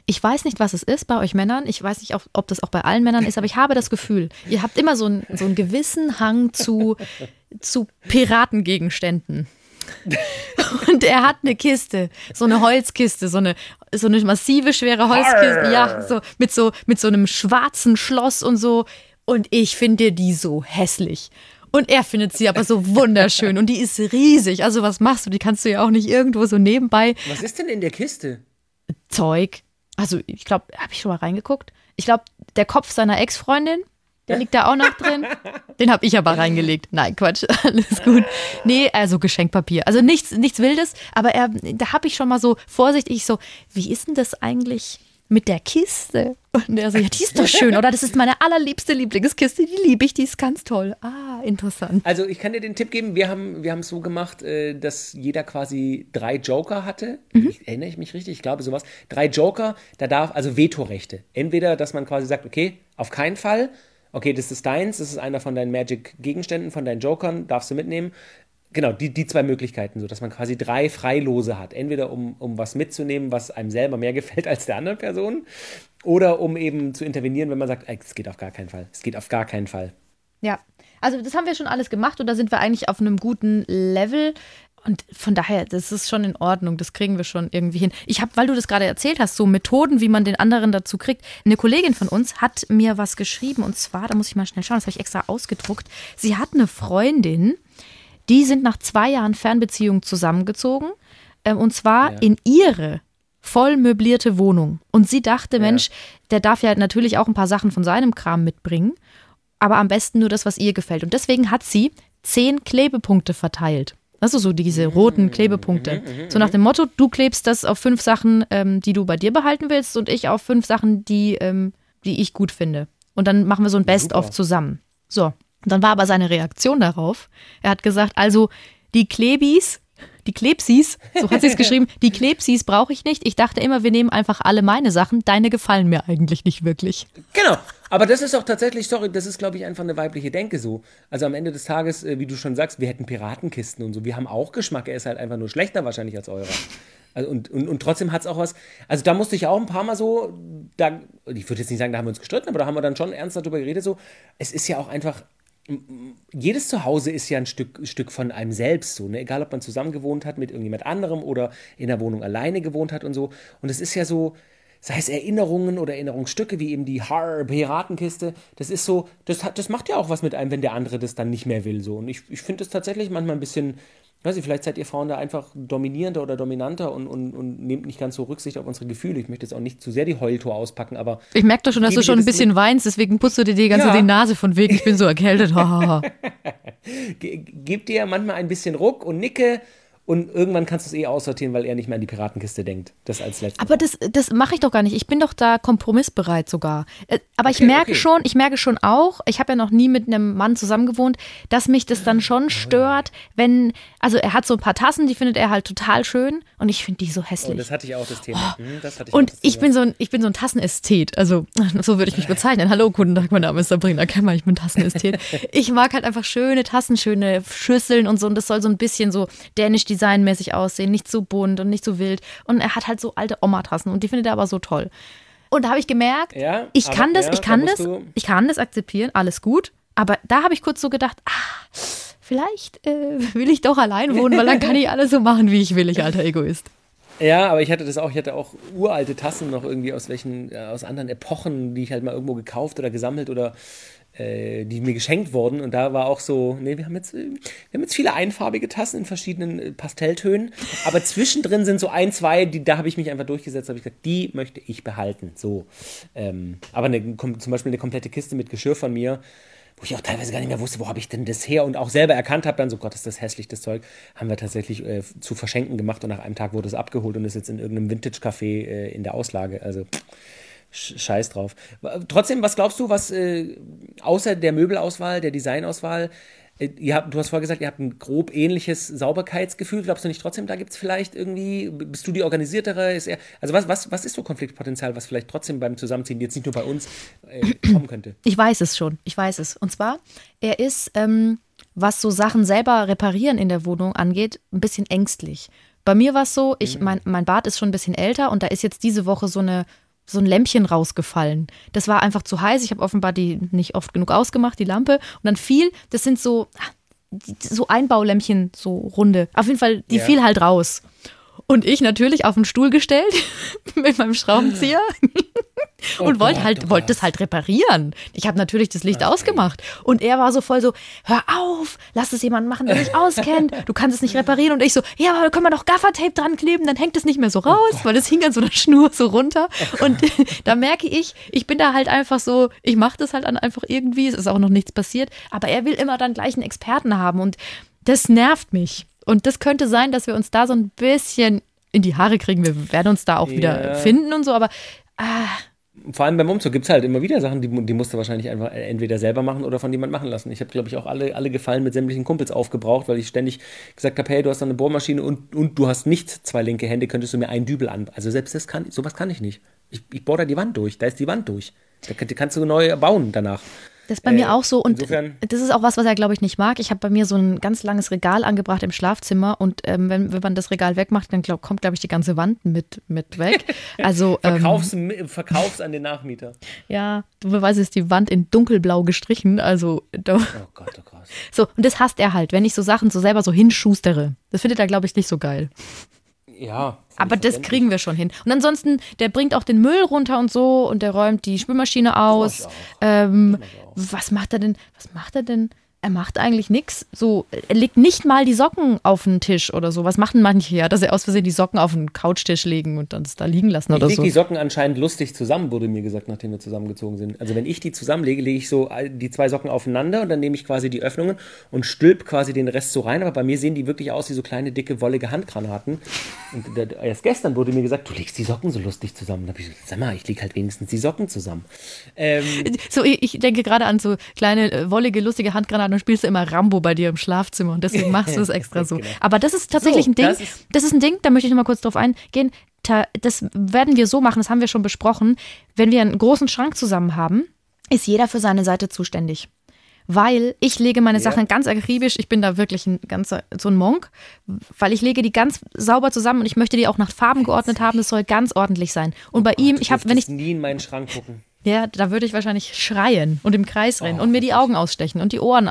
Ich weiß nicht, was es ist bei euch Männern. Ich weiß nicht, ob, das auch bei allen Männern ist, aber ich habe das Gefühl, ihr habt immer so, einen- so einen gewissen Hang zu, zu Piratengegenständen. Und er hat eine Kiste, so eine Holzkiste, so eine, so eine massive, schwere Holzkiste, ja, so mit so mit so einem schwarzen Schloss und so. Und ich finde die so hässlich. Und er findet sie aber so wunderschön und die ist riesig. Also was machst du? Die kannst du ja auch nicht irgendwo so nebenbei Was ist denn in der Kiste? Zeug. Also ich glaube, habe ich schon mal reingeguckt? Ich glaube, der Kopf seiner Ex-Freundin, der liegt da auch noch drin. Den habe ich aber reingelegt. Nein, Quatsch, alles gut. Nee, also Geschenkpapier. Also nichts, nichts Wildes, aber er, da habe ich schon mal so vorsichtig so, wie ist denn das eigentlich mit der Kiste? Und er so, ja, die ist doch schön, oder? Das ist meine allerliebste Lieblingskiste, die liebe ich, die ist ganz toll. Ah, interessant. Also ich kann dir den Tipp geben, wir haben wir haben es so gemacht, äh, dass jeder quasi drei Joker hatte. Ich, erinnere ich mich richtig? Ich glaube sowas. Drei Joker, da darf, also Vetorechte. Entweder, dass man quasi sagt, okay, auf keinen Fall, okay, das ist deins, das ist einer von deinen Magic-Gegenständen, von deinen Jokern, darfst du mitnehmen. Genau, die, die zwei Möglichkeiten, so dass man quasi drei Freilose hat. Entweder um, um was mitzunehmen, was einem selber mehr gefällt als der anderen Person, oder um eben zu intervenieren, wenn man sagt, es geht auf gar keinen Fall. Es geht auf gar keinen Fall. Ja, also das haben wir schon alles gemacht und da sind wir eigentlich auf einem guten Level. Und von daher, das ist schon in Ordnung, das kriegen wir schon irgendwie hin. Ich habe, weil du das gerade erzählt hast, so Methoden, wie man den anderen dazu kriegt. Eine Kollegin von uns hat mir was geschrieben und zwar, da muss ich mal schnell schauen, das habe ich extra ausgedruckt. Sie hat eine Freundin, die sind nach zwei Jahren Fernbeziehung zusammengezogen ähm, und zwar Ja. in ihre voll möblierte Wohnung. Und sie dachte, Mensch, der darf ja natürlich auch ein paar Sachen von seinem Kram mitbringen aber am besten nur das, was ihr gefällt. Und deswegen hat sie zehn Klebepunkte verteilt. Also so diese roten Klebepunkte. So nach dem Motto, du klebst das auf fünf Sachen, ähm, die du bei dir behalten willst und ich auf fünf Sachen, die, ähm, die ich gut finde. Und dann machen wir so ein Best-of zusammen. So. Und dann war aber seine Reaktion darauf. Er hat gesagt, also die Klebis, die Klebsis, so hat sie es geschrieben, die Klebsis brauche ich nicht. Ich dachte immer, wir nehmen einfach alle meine Sachen. Deine gefallen mir eigentlich nicht wirklich. Genau. Aber das ist auch tatsächlich, sorry, das ist, glaube ich, einfach eine weibliche Denke so. Also am Ende des Tages, äh, wie du schon sagst, wir hätten Piratenkisten und so. Wir haben auch Geschmack. Er ist halt einfach nur schlechter wahrscheinlich als eurer. Also und, und, und trotzdem hat es auch was. Also da musste ich auch ein paar Mal so, da, ich würde jetzt nicht sagen, da haben wir uns gestritten, aber da haben wir dann schon ernst darüber geredet. So, es ist ja auch einfach jedes Zuhause ist ja ein Stück, Stück von einem selbst so, ne? Egal, ob man zusammen gewohnt hat mit irgendjemand anderem oder in der Wohnung alleine gewohnt hat und so. Und es ist ja so, sei es Erinnerungen oder Erinnerungsstücke, wie eben die Har Piratenkiste, das ist so, das, hat, das macht ja auch was mit einem, wenn der andere das dann nicht mehr will. So. Und ich, ich finde es tatsächlich manchmal ein bisschen weiß ich, vielleicht seid ihr Frauen da einfach dominierender oder dominanter und, und, und nehmt nicht ganz so Rücksicht auf unsere Gefühle. Ich möchte jetzt auch nicht zu sehr die Heultour auspacken, aber. Ich merke doch schon, dass du schon ein bisschen weinst, deswegen putzt du dir die ganze Ja. die Nase von wegen, ich bin so erkältet. Gebt dir manchmal ein bisschen Ruck und Nicke und irgendwann kannst du es eh aussortieren, weil er nicht mehr an die Piratenkiste denkt. Das als letztes. Aber das, das mache ich doch gar nicht. Ich bin doch da kompromissbereit sogar. Äh, Aber ich Okay, merke okay. schon, ich merke schon auch, ich habe ja noch nie mit einem Mann zusammengewohnt, dass mich das dann Oh schon stört, wenn, also er hat so ein paar Tassen, die findet er halt total schön und ich finde die so Oh, hässlich. das hatte ich auch das Thema. Hm, das ich Und das ich Thema. bin so ein, ich bin so ein Tassenästhet. Also, so würde ich mich bezeichnen. Hallo, guten Tag, mein Name ist Sabrina Kemmer, ich bin Tassenästhet. Ich mag halt einfach schöne Tassen, schöne Schüsseln und so. Und das soll so ein bisschen so dänisch designmäßig aussehen. Nicht so bunt und nicht so wild. Und er hat halt so alte Oma-Tassen und die findet er aber so toll. Und da habe ich gemerkt, Ja, ich aber- kann das, ja, ich da kann musst das, ich kann das akzeptieren, alles gut. Aber da habe ich kurz so gedacht, ah, vielleicht äh, will ich doch allein wohnen, weil dann kann ich alles so machen, wie ich will, ich alter Egoist. Ja, aber ich hatte das auch, ich hatte auch uralte Tassen noch irgendwie aus welchen, äh, aus anderen Epochen, die ich halt mal irgendwo gekauft oder gesammelt oder die mir geschenkt wurden. Und da war auch so, nee, wir haben jetzt, äh, wir haben jetzt viele einfarbige Tassen in verschiedenen äh, Pastelltönen, aber zwischendrin sind so ein, zwei, die, da habe ich mich einfach durchgesetzt, habe ich gesagt, die möchte ich behalten. So. Ähm, aber eine, zum Beispiel eine komplette Kiste mit Geschirr von mir, wo ich auch teilweise gar nicht mehr wusste, wo habe ich denn das her und auch selber erkannt habe, dann so, Gott, ist das hässlich, das Zeug, haben wir tatsächlich äh, zu verschenken gemacht und nach einem Tag wurde es abgeholt und ist jetzt in irgendeinem Vintage-Café äh, in der Auslage. Also sch- scheiß drauf. Trotzdem, was glaubst du, was äh, außer der Möbelauswahl, der Designauswahl, äh, ihr habt, du hast vorher gesagt, ihr habt ein grob ähnliches Sauberkeitsgefühl. Glaubst du nicht trotzdem, da gibt es vielleicht irgendwie, bist du die organisiertere? Ist er, also was, was, was ist so Konfliktpotenzial, was vielleicht trotzdem beim Zusammenziehen, jetzt nicht nur bei uns, äh, kommen könnte? Ich weiß es schon, ich weiß es. Und zwar, er ist, ähm, was so Sachen selber reparieren in der Wohnung angeht, ein bisschen ängstlich. Bei mir war es so, ich, mein, mein Bad ist schon ein bisschen älter und da ist jetzt diese Woche so eine so ein Lämpchen rausgefallen. Das war einfach zu heiß. Ich habe offenbar die nicht oft genug ausgemacht, die Lampe. Und dann fiel, das sind so, die- so Einbaulämpchen, so runde. Auf jeden Fall, die Ja. fiel halt raus. Und ich natürlich auf den Stuhl gestellt mit meinem Schraubenzieher und wollte halt, oh wollte das halt reparieren. Ich habe natürlich das Licht ausgemacht. Und er war so voll so, hör auf, lass es jemand machen, der sich auskennt. Du kannst es nicht reparieren. Und ich so, ja, aber da können wir doch Gaffertape dran kleben, dann hängt es nicht mehr so raus, weil es hing an so einer Schnur so runter. Und da merke ich, ich bin da halt einfach so, ich mache das halt dann einfach irgendwie, es ist auch noch nichts passiert. Aber er will immer dann gleich einen Experten haben. Und das nervt mich. Und das könnte sein, dass wir uns da so ein bisschen in die Haare kriegen. Wir werden uns da auch wieder Ja. finden und so, aber Vor allem beim Umzug gibt es halt immer wieder Sachen, die, die musst du wahrscheinlich einfach entweder selber machen oder von jemand machen lassen. Ich habe, glaube ich, auch alle, alle Gefallen mit sämtlichen Kumpels aufgebraucht, weil ich ständig gesagt habe, hey, du hast eine Bohrmaschine und, und du hast nicht zwei linke Hände, könntest du mir einen Dübel an. Also selbst das kann, sowas kann ich nicht. Ich, ich bohre da die Wand durch, da ist die Wand durch. Da kannst du neu bauen danach. Das ist bei mir Äh, auch so und insofern- das ist auch was, was er, glaube ich, nicht mag. Ich habe bei mir so ein ganz langes Regal angebracht im Schlafzimmer und ähm, wenn, wenn man das Regal wegmacht, dann glaub, kommt, glaube ich, die ganze Wand mit, mit weg. Also ähm, Verkauf's, verkauf's an den Nachmieter. ja, dummerweise ist die Wand in dunkelblau gestrichen. Also da, Oh Gott, oh Gott. so und das hasst er halt, wenn ich so Sachen so selber so hinschustere. Das findet er, glaube ich, nicht so geil. Ja. Aber das kriegen wir schon hin. Und ansonsten, der bringt auch den Müll runter und so und der räumt die Spülmaschine aus. Ähm, was macht er denn? Was macht er denn? Er macht eigentlich nichts. So, er legt nicht mal die Socken auf den Tisch oder so. Was machen manche ja, dass sie aus Versehen die Socken auf den Couchtisch legen und dann es da liegen lassen Ich oder lege so. die Socken anscheinend lustig zusammen, wurde mir gesagt, nachdem wir zusammengezogen sind. Also wenn ich die zusammenlege, lege ich so die zwei Socken aufeinander und dann nehme ich quasi die Öffnungen und stülp quasi den Rest so rein. Aber bei mir sehen die wirklich aus wie so kleine, dicke, wollige Handgranaten. Und erst gestern wurde mir gesagt, du legst die Socken so lustig zusammen. Da habe ich gesagt, sag mal, ich lege halt wenigstens die Socken zusammen. Ähm, So, ich, ich denke gerade an so kleine, äh, wollige, lustige Handgranaten und spielst du immer Rambo bei dir im Schlafzimmer und deswegen machst du es extra so. Genau. Aber das ist tatsächlich So, ein Ding, das das ist- ist, ein Ding, da möchte ich nochmal kurz drauf eingehen. Das werden wir so machen, das haben wir schon besprochen. Wenn wir einen großen Schrank zusammen haben, ist jeder für seine Seite zuständig. Weil ich lege meine Sachen ganz akribisch, ich bin da wirklich ein ganzer, so ein Monk, weil ich lege die ganz sauber zusammen und ich möchte die auch nach Farben geordnet haben, das soll ganz ordentlich sein. Und bei ihm, ich habe, wenn ich, nie in meinen Schrank gucken. ja, da würde ich wahrscheinlich schreien und im Kreis rennen und mir die Augen ausstechen und die Ohren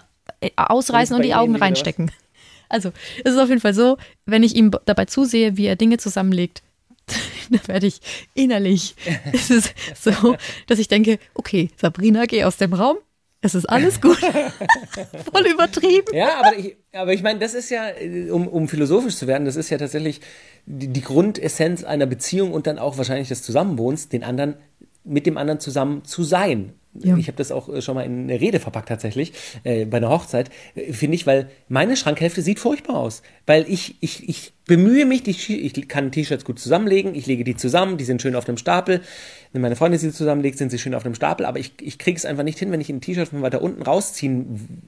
ausreißen Und die Augen reinstecken. Also, es ist auf jeden Fall so, wenn ich ihm dabei zusehe, wie er Dinge zusammenlegt, dann werde ich innerlich, es ist so, dass ich denke, okay, Sabrina, geh aus dem Raum, Es ist alles gut. Voll übertrieben. Ja, aber ich, aber ich meine, das ist ja, äh, um, um philosophisch zu werden, das ist ja tatsächlich die, die Grundessenz einer Beziehung und dann auch wahrscheinlich des Zusammenwohns, den anderen mit dem anderen zusammen zu sein. Ja. Ich habe das auch äh, schon mal in eine Rede verpackt tatsächlich, äh, bei einer Hochzeit, äh, finde ich, weil meine Schrankhälfte sieht furchtbar aus. Weil ich, ich, ich bemühe mich, die, ich kann T-Shirts gut zusammenlegen, ich lege die zusammen, die sind schön auf dem Stapel. Wenn meine Freundin sie zusammenlegt, sind sie schön auf dem Stapel, aber ich, ich kriege es einfach nicht hin, wenn ich ein T-Shirt von weiter unten rausziehen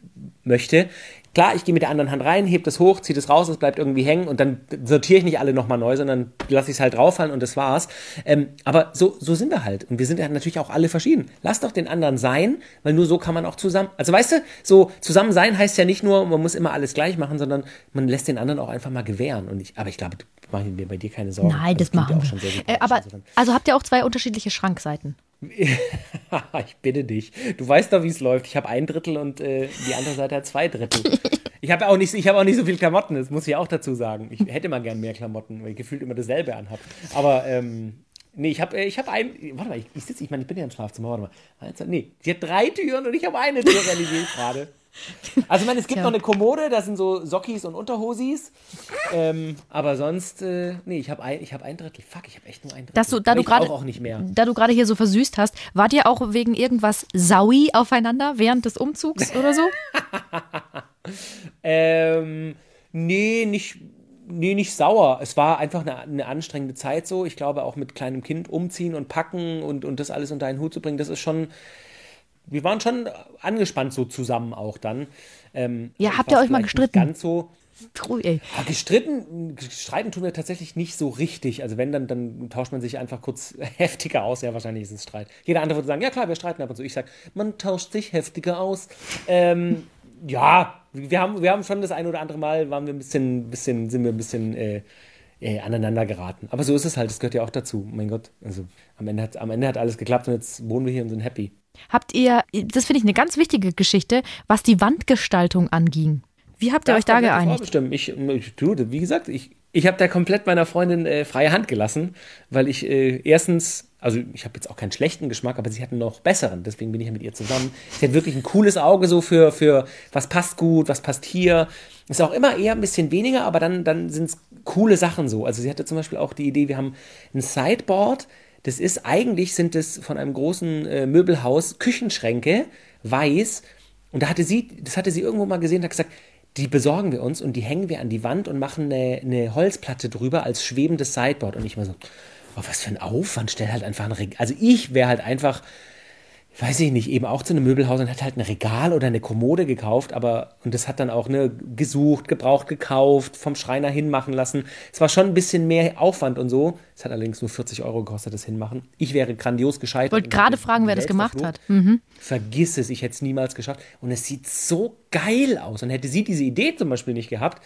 möchte. Klar, ich gehe mit der anderen Hand rein, heb das hoch, ziehe das raus, es bleibt irgendwie hängen und dann sortiere ich nicht alle nochmal neu, sondern lasse ich es halt drauffallen und das war's. Ähm, aber so, so sind wir halt. Und wir sind ja natürlich auch alle verschieden. Lass doch den anderen sein, weil nur so kann man auch zusammen. Also weißt du, so zusammen sein heißt ja nicht nur, man muss immer alles gleich machen, sondern man lässt den anderen auch einfach mal gewähren. Und ich, aber ich glaube, mache ich mir bei dir keine Sorgen. Nein, das, klingt ja machen auch wir. Äh, aber, also habt ihr auch zwei unterschiedliche Schrankseiten? ich bitte dich. Du weißt doch, wie es läuft. Ich habe ein Drittel und äh, die andere Seite hat zwei Drittel. Ich habe auch, nicht- ich hab auch nicht so viel Klamotten, das muss ich auch dazu sagen. Ich hätte mal gern mehr Klamotten, weil ich gefühlt immer dasselbe anhab. Aber, ähm, nee, ich habe ich hab ein. Warte mal, ich, ich sitze, ich meine, ich bin ja im Schlafzimmer. Warte mal. Nee, sie hat drei Türen und ich habe eine Tür realisiert gerade. Also, ich meine, es gibt Tja. noch eine Kommode, da sind so Sockis und Unterhosis. Ähm, aber sonst, äh, nee, ich habe ein, ich hab ein Drittel. Fuck, ich habe echt nur ein Drittel. Dass du, da Aber du ich brauch gerade auch nicht mehr. da du gerade hier so versüßt hast, wart ihr auch wegen irgendwas saui aufeinander während des Umzugs oder so? Ähm, nee, nicht, nee, nicht sauer. Es war einfach eine, eine anstrengende Zeit so. Ich glaube, auch mit kleinem Kind umziehen und packen und, und das alles unter einen Hut zu bringen, das ist schon. Wir waren schon angespannt so zusammen auch dann. Ähm, Ja, habt ihr euch mal gestritten? Ganz so. True, ey. Ja, gestritten, streiten tun wir tatsächlich nicht so richtig. Also wenn, dann, dann tauscht man sich einfach kurz heftiger aus. Ja, wahrscheinlich ist es Streit. Jeder andere würde sagen, ja klar, wir streiten ab und zu. Ich sage, man tauscht sich heftiger aus. Ähm, ja, wir haben, wir haben schon das ein oder andere Mal, waren wir ein bisschen, bisschen sind wir ein bisschen äh, äh, aneinander geraten. Aber so ist es halt, das gehört ja auch dazu. Mein Gott, also am Ende, hat, am Ende hat alles geklappt und jetzt wohnen wir hier und sind happy. Habt ihr, das finde ich eine ganz wichtige Geschichte, was die Wandgestaltung anging. Wie habt ihr euch da geeinigt? vorbestimmt. Ich, ich, du, wie gesagt, ich, ich habe da komplett meiner Freundin äh, freie Hand gelassen, weil ich äh, erstens, also ich habe jetzt auch keinen schlechten Geschmack, aber sie hat einen noch besseren, deswegen bin ich ja mit ihr zusammen. Sie hat wirklich ein cooles Auge so für, für was passt gut, was passt hier. Ist auch immer eher ein bisschen weniger, aber dann, dann sind es coole Sachen so. Also sie hatte zum Beispiel auch die Idee, wir haben ein Sideboard, das ist, eigentlich sind es von einem großen äh, Möbelhaus Küchenschränke, weiß. Und da hatte sie, das hatte sie irgendwo mal gesehen hat gesagt, die besorgen wir uns und die hängen wir an die Wand und machen eine, eine Holzplatte drüber als schwebendes Sideboard. Und ich mal so, oh, was für ein Aufwand, stell halt einfach ein Regal. Also ich wäre halt einfach, weiß ich nicht, eben auch zu einem Möbelhaus und hat halt ein Regal oder eine Kommode gekauft, aber, und das hat dann auch, ne, gesucht, gebraucht, gekauft, vom Schreiner hinmachen lassen. Es war schon ein bisschen mehr Aufwand und so. Es hat allerdings nur 40 Euro gekostet, das hinmachen. Ich wäre grandios gescheitert. Ich wollte gerade fragen, wer das gemacht hat. Mhm. Vergiss es, ich hätte es niemals geschafft. Und es sieht so geil aus. Und hätte sie diese Idee zum Beispiel nicht gehabt,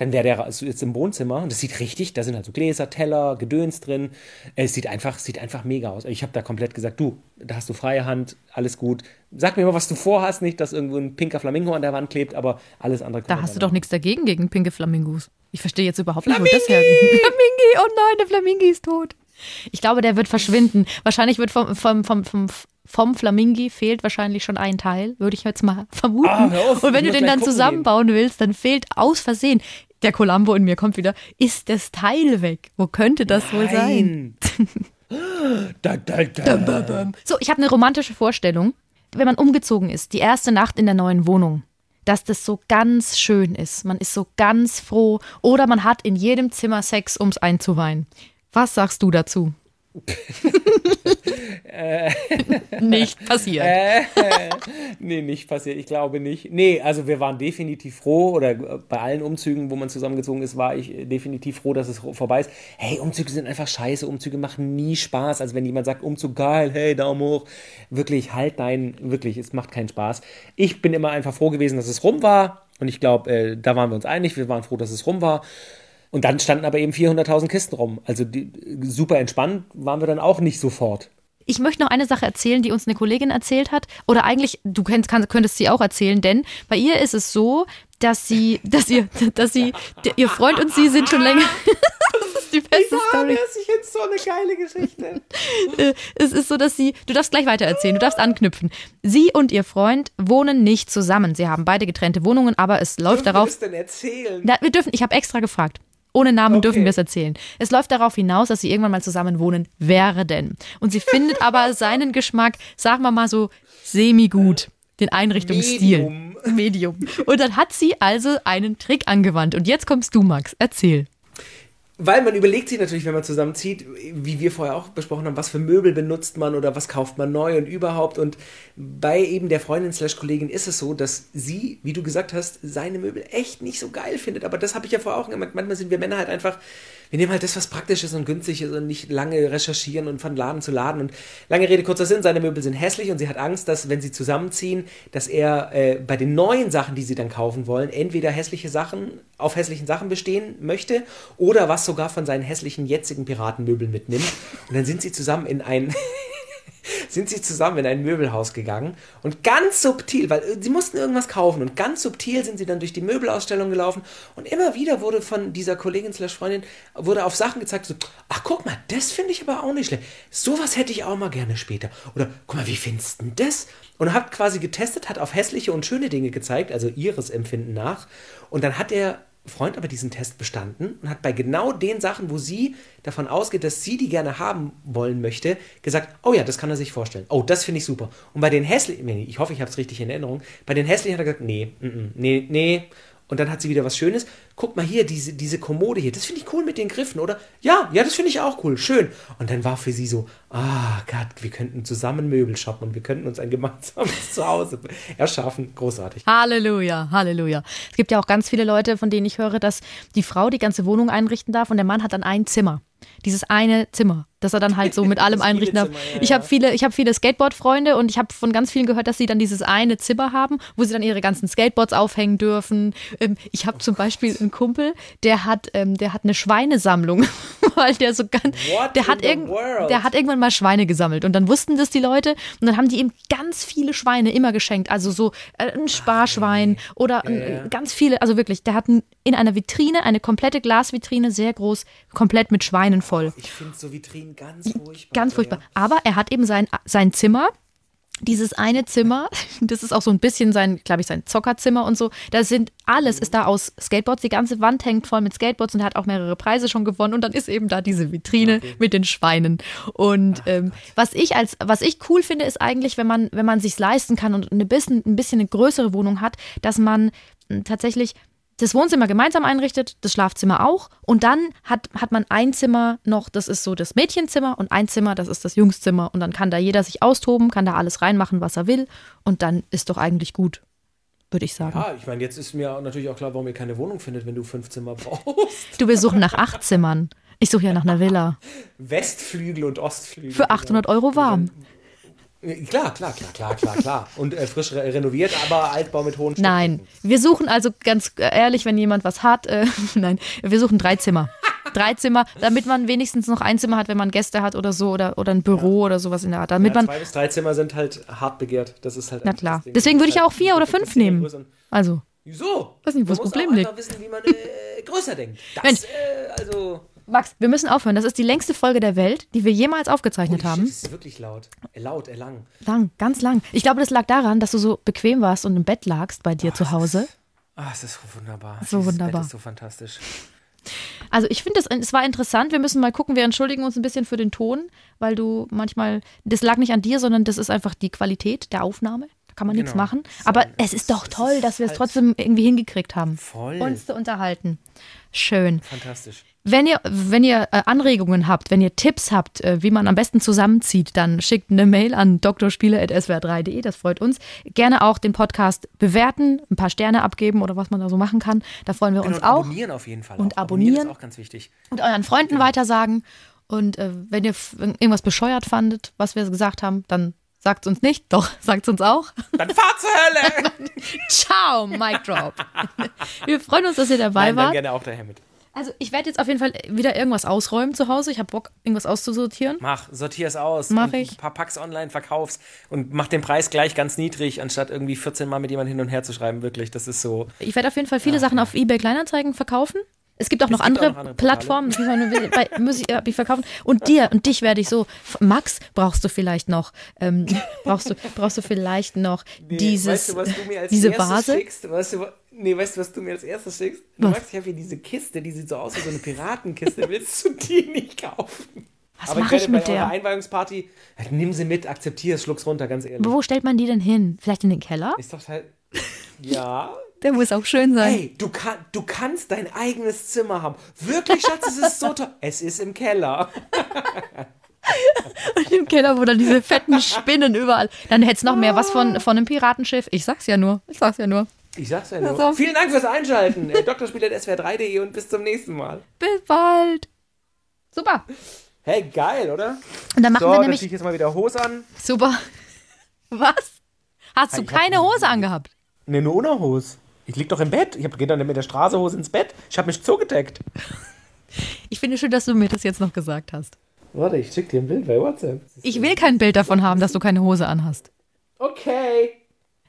dann wäre der also jetzt im Wohnzimmer und das sieht richtig, da sind halt so Gläser, Teller, Gedöns drin. Es sieht einfach, sieht einfach mega aus. Ich habe da komplett gesagt, du, da hast du freie Hand, alles gut. Sag mir mal, was du vorhast, nicht, dass irgendwo ein pinker Flamingo an der Wand klebt, aber alles andere Da hast du doch nichts dagegen gegen pinke Flamingos. Ich verstehe jetzt überhaupt nicht, wo das hergeht. Flamingi, oh nein, der Flamingi ist tot. Ich glaube, der wird verschwinden. Wahrscheinlich wird vom, vom, vom, vom, vom Flamingi fehlt wahrscheinlich schon ein Teil, würde ich jetzt mal vermuten. Ah, auf, Und wenn du den dann zusammenbauen willst, dann fehlt aus Versehen. Der Columbo in mir kommt wieder. Ist das Teil weg? Wo könnte das wohl sein? Nein. da, da, da. So, ich habe eine romantische Vorstellung, wenn man umgezogen ist, die erste Nacht in der neuen Wohnung, dass das so ganz schön ist. Man ist so ganz froh oder man hat in jedem Zimmer Sex, ums einzuweinen. Was sagst du dazu? Nicht passiert. nee, nicht passiert. Ich glaube nicht. Nee, also wir waren definitiv froh, oder äh, bei allen Umzügen, wo man zusammengezogen ist, war ich äh, definitiv froh, dass es vorbei ist. Hey, Umzüge sind einfach scheiße. Umzüge machen nie Spaß. Also wenn jemand sagt, Umzug geil, hey, Daumen hoch. Wirklich, halt nein, wirklich, es macht keinen Spaß. Ich bin immer einfach froh gewesen, dass es rum war. Und ich glaube, äh, da waren wir uns einig. Wir waren froh, dass es rum war. Und dann standen aber eben 400.000 Kisten rum. Also die, super entspannt waren wir dann auch nicht sofort. Ich möchte noch eine Sache erzählen, die uns eine Kollegin erzählt hat. Oder eigentlich, du könnt, kann, könntest sie auch erzählen, denn bei ihr ist es so, dass sie, dass ihr, dass sie, der, ihr Freund und sie sind schon länger. Was ist die beste Story. das ist jetzt so eine geile Geschichte. Äh, es ist so, dass sie, du darfst gleich weiter erzählen, du darfst anknüpfen. Sie und ihr Freund wohnen nicht zusammen. Sie haben beide getrennte Wohnungen, aber es läuft darauf. Was denn erzählen? Na, wir dürfen, ich habe extra gefragt. Ohne Namen Okay. dürfen wir es erzählen. Es läuft darauf hinaus, dass sie irgendwann mal zusammen wohnen werden. Und sie findet aber seinen Geschmack, sagen wir mal so, semi-gut. Den Einrichtungsstil. Medium. Medium. Und dann hat sie also einen Trick angewandt. Und jetzt kommst du, Max. Erzähl. Weil man überlegt sich natürlich, wenn man zusammenzieht, wie wir vorher auch besprochen haben, was für Möbel benutzt man oder was kauft man neu und überhaupt. Und bei eben der Freundin slash Kollegin ist es so, dass sie, wie du gesagt hast, seine Möbel echt nicht so geil findet. Aber das habe ich ja vorher auch gemerkt. Manchmal sind wir Männer halt einfach, wir nehmen halt das, was praktisch ist und günstig ist und nicht lange recherchieren und von Laden zu Laden. Und lange Rede, kurzer Sinn, seine Möbel sind hässlich und sie hat Angst, dass, wenn sie zusammenziehen, dass er äh, bei den neuen Sachen, die sie dann kaufen wollen, entweder hässliche Sachen auf hässlichen Sachen bestehen möchte oder was sogar von seinen hässlichen jetzigen Piratenmöbeln mitnimmt. Und dann sind sie zusammen in ein sind sie zusammen in ein Möbelhaus gegangen und ganz subtil, weil äh, sie mussten irgendwas kaufen und ganz subtil sind sie dann durch die Möbelausstellung gelaufen und immer wieder wurde von dieser Kollegin slash Freundin wurde auf Sachen gezeigt, so, ach guck mal, das finde ich aber auch nicht schlecht. Sowas hätte ich auch mal gerne später. Oder guck mal, wie findest du denn das? Und hat quasi getestet, hat auf hässliche und schöne Dinge gezeigt, also ihres Empfinden nach. Und dann hat der Freund aber diesen Test bestanden und hat bei genau den Sachen, wo sie davon ausgeht, dass sie die gerne haben wollen möchte, gesagt, oh ja, das kann er sich vorstellen. Oh, das finde ich super. Und bei den hässlichen, ich hoffe, ich habe es richtig in Erinnerung, bei den hässlichen hat er gesagt, nee, mm, nee, nee. Und dann hat sie wieder was Schönes. Guck mal hier, diese, diese Kommode hier, das finde ich cool mit den Griffen, oder? Ja, ja, das finde ich auch cool, schön. Und dann war für sie so, ah Gott, wir könnten zusammen Möbel shoppen und wir könnten uns ein gemeinsames Zuhause erschaffen. Großartig. Halleluja, Halleluja. Es gibt ja auch ganz viele Leute, von denen ich höre, dass die Frau die ganze Wohnung einrichten darf und der Mann hat dann ein Zimmer. Dieses eine Zimmer, das er dann halt so mit allem einrichten darf. Ja, Ich ja. habe viele, ich habe viele Skateboard-Freunde und ich habe von ganz vielen gehört, dass sie dann dieses eine Zimmer haben, wo sie dann ihre ganzen Skateboards aufhängen dürfen. Ähm, ich habe zum Beispiel einen Kumpel, der hat, ähm, der hat eine Schweinesammlung, weil der so ganz, What der hat world? der hat irgendwann mal Schweine gesammelt und dann wussten das die Leute und dann haben die ihm ganz viele Schweine immer geschenkt, also so äh, ein Sparschwein oder ein, ja. ganz viele, also wirklich, der hat in einer Vitrine, eine komplette Glasvitrine, sehr groß, komplett mit Schweinen voll. Ich finde so Vitrinen ganz furchtbar. Ganz furchtbar. Aber er hat eben sein, sein Zimmer. Dieses eine Zimmer, das ist auch so ein bisschen sein, glaube ich, sein Zockerzimmer und so. Da sind alles ist da aus Skateboards. Die ganze Wand hängt voll mit Skateboards und er hat auch mehrere Preise schon gewonnen. Und dann ist eben da diese Vitrine mit den Schweinen. Und ähm, was ich als was ich cool finde, ist eigentlich, wenn man wenn man sich's leisten kann und eine bisschen ein bisschen eine größere Wohnung hat, dass man mh, tatsächlich das Wohnzimmer gemeinsam einrichtet, das Schlafzimmer auch. Und dann hat, hat man ein Zimmer noch, das ist so das Mädchenzimmer und ein Zimmer, das ist das Jungszimmer. Und dann kann da jeder sich austoben, kann da alles reinmachen, was er will. Und dann ist doch eigentlich gut, würde ich sagen. Ja, ich meine, jetzt ist mir natürlich auch klar, warum ihr keine Wohnung findet, wenn du fünf Zimmer brauchst. Du, wir suchen nach acht Zimmern. Ich suche ja nach einer Villa. Westflügel und Ostflügel. Für 800 Euro warm. Äh, Klar, klar, klar, klar, klar, klar. Und äh, frisch re renoviert, aber Altbau mit hohen Nein, Stockdecken. wir suchen also ganz ehrlich, wenn jemand was hat, äh, nein, wir suchen drei Zimmer. Drei Zimmer, damit man wenigstens noch ein Zimmer hat, wenn man Gäste hat oder so oder, oder ein Büro oder sowas in der Art. Damit Ja, man, zwei bis drei Zimmer sind halt hart begehrt. Das ist halt na klar. Deswegen würde ich ja auch vier oder Halt fünf nehmen. Also, Wieso? Weiß nicht, wo Man das muss Problem auch liegt. einfach wissen, wie man äh, größer denkt. Das, Mensch. äh, also. Max, wir müssen aufhören. Das ist die längste Folge der Welt, die wir jemals aufgezeichnet Holy haben. shit, Das ist wirklich laut. Äh, laut, äh, lang. Lang, ganz lang. Ich glaube, das lag daran, dass du so bequem warst und im Bett lagst bei dir zu Hause. Ah, es ist so wunderbar. So Dieses wunderbar. Bett ist so fantastisch. Also ich finde, es war interessant. Wir müssen mal gucken. Wir entschuldigen uns ein bisschen für den Ton, weil du manchmal, das lag nicht an dir, sondern das ist einfach die Qualität der Aufnahme. Da kann man nichts Genau. machen. Aber es ist doch toll, dass wir es trotzdem irgendwie hingekriegt haben, Voll. uns zu unterhalten. Schön. Fantastisch. Wenn ihr, wenn ihr äh, Anregungen habt, wenn ihr Tipps habt, äh, wie man am besten zusammenzieht, dann schickt eine Mail an drspiele.swr3.de, das freut uns. Gerne auch den Podcast bewerten, ein paar Sterne abgeben oder was man da so machen kann. Da freuen wir Genau, uns und auch. abonnieren auf jeden Fall. Und auch. abonnieren. ist auch ganz wichtig. Und euren Freunden Genau. weitersagen. Und äh, wenn ihr irgendwas bescheuert fandet, was wir gesagt haben, dann sagt uns nicht. Doch, sagt uns auch. Dann fahr zur Hölle! Ciao, Mic Drop. wir freuen uns, dass ihr dabei Nein, dann wart. gerne auch daher mit. Also ich werde jetzt auf jeden Fall wieder irgendwas ausräumen zu Hause. Ich habe Bock, irgendwas auszusortieren. Mach, sortier es aus. Mach ich. Ein paar Packs online, verkauf's und mach den Preis gleich ganz niedrig, anstatt irgendwie 14 Mal mit jemandem hin und her zu schreiben. Wirklich, das ist so. Ich werde auf jeden Fall viele Sachen auf eBay Kleinanzeigen verkaufen. Es gibt auch noch gibt andere, auch noch andere. Plattformen, die Musik äh, die verkaufen. Und dir und dich werde ich so. Max, brauchst du vielleicht noch, ähm, brauchst du, brauchst du vielleicht noch dieses, weißt du, was du mir als diese erstes Vase? schickst? Weißt du, wa- nee, weißt du, was du mir als erstes schickst? Du Was? magst, ich habe hier diese Kiste, die sieht so aus wie so eine Piratenkiste. Willst du die nicht kaufen? Was mache ich ich mit der? Einweihungsparty, ja, nimm sie mit, akzeptiere es, schluck's runter, ganz ehrlich. Wo stellt man die denn hin? Vielleicht in den Keller? Ist doch halt. Ja. Der muss auch schön sein. Hey, du, kann, du kannst dein eigenes Zimmer haben. Wirklich, Schatz, es ist so toll. Es ist im Keller. Im Keller, wo dann diese fetten Spinnen überall. Dann hätte es noch mehr was von, von einem Piratenschiff. Ich sag's ja nur. Ich sag's ja nur. Ich sag's ja nur. Auf. Vielen Dank fürs Einschalten. Äh, Drspieler.swr3.de und bis zum nächsten Mal. Bis bald. Super. Hey, geil, oder? Und dann machen So, wir nämlich. ich jetzt mal wieder Hose an. Super. Was? Hast du Ich keine Hose angehabt? Ne, nur ohne Hose. Ich lieg doch im Bett. Ich hab, geh dann mit der Straßehose ins Bett. Ich hab mich zugedeckt. Ich finde schön, dass du mir das jetzt noch gesagt hast. Warte, ich schick dir ein Bild bei WhatsApp. Ich will kein Bild davon haben, dass du keine Hose anhast. Okay.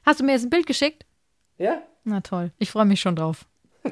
Hast du mir jetzt ein Bild geschickt? Ja? Na toll. Ich freue mich schon drauf.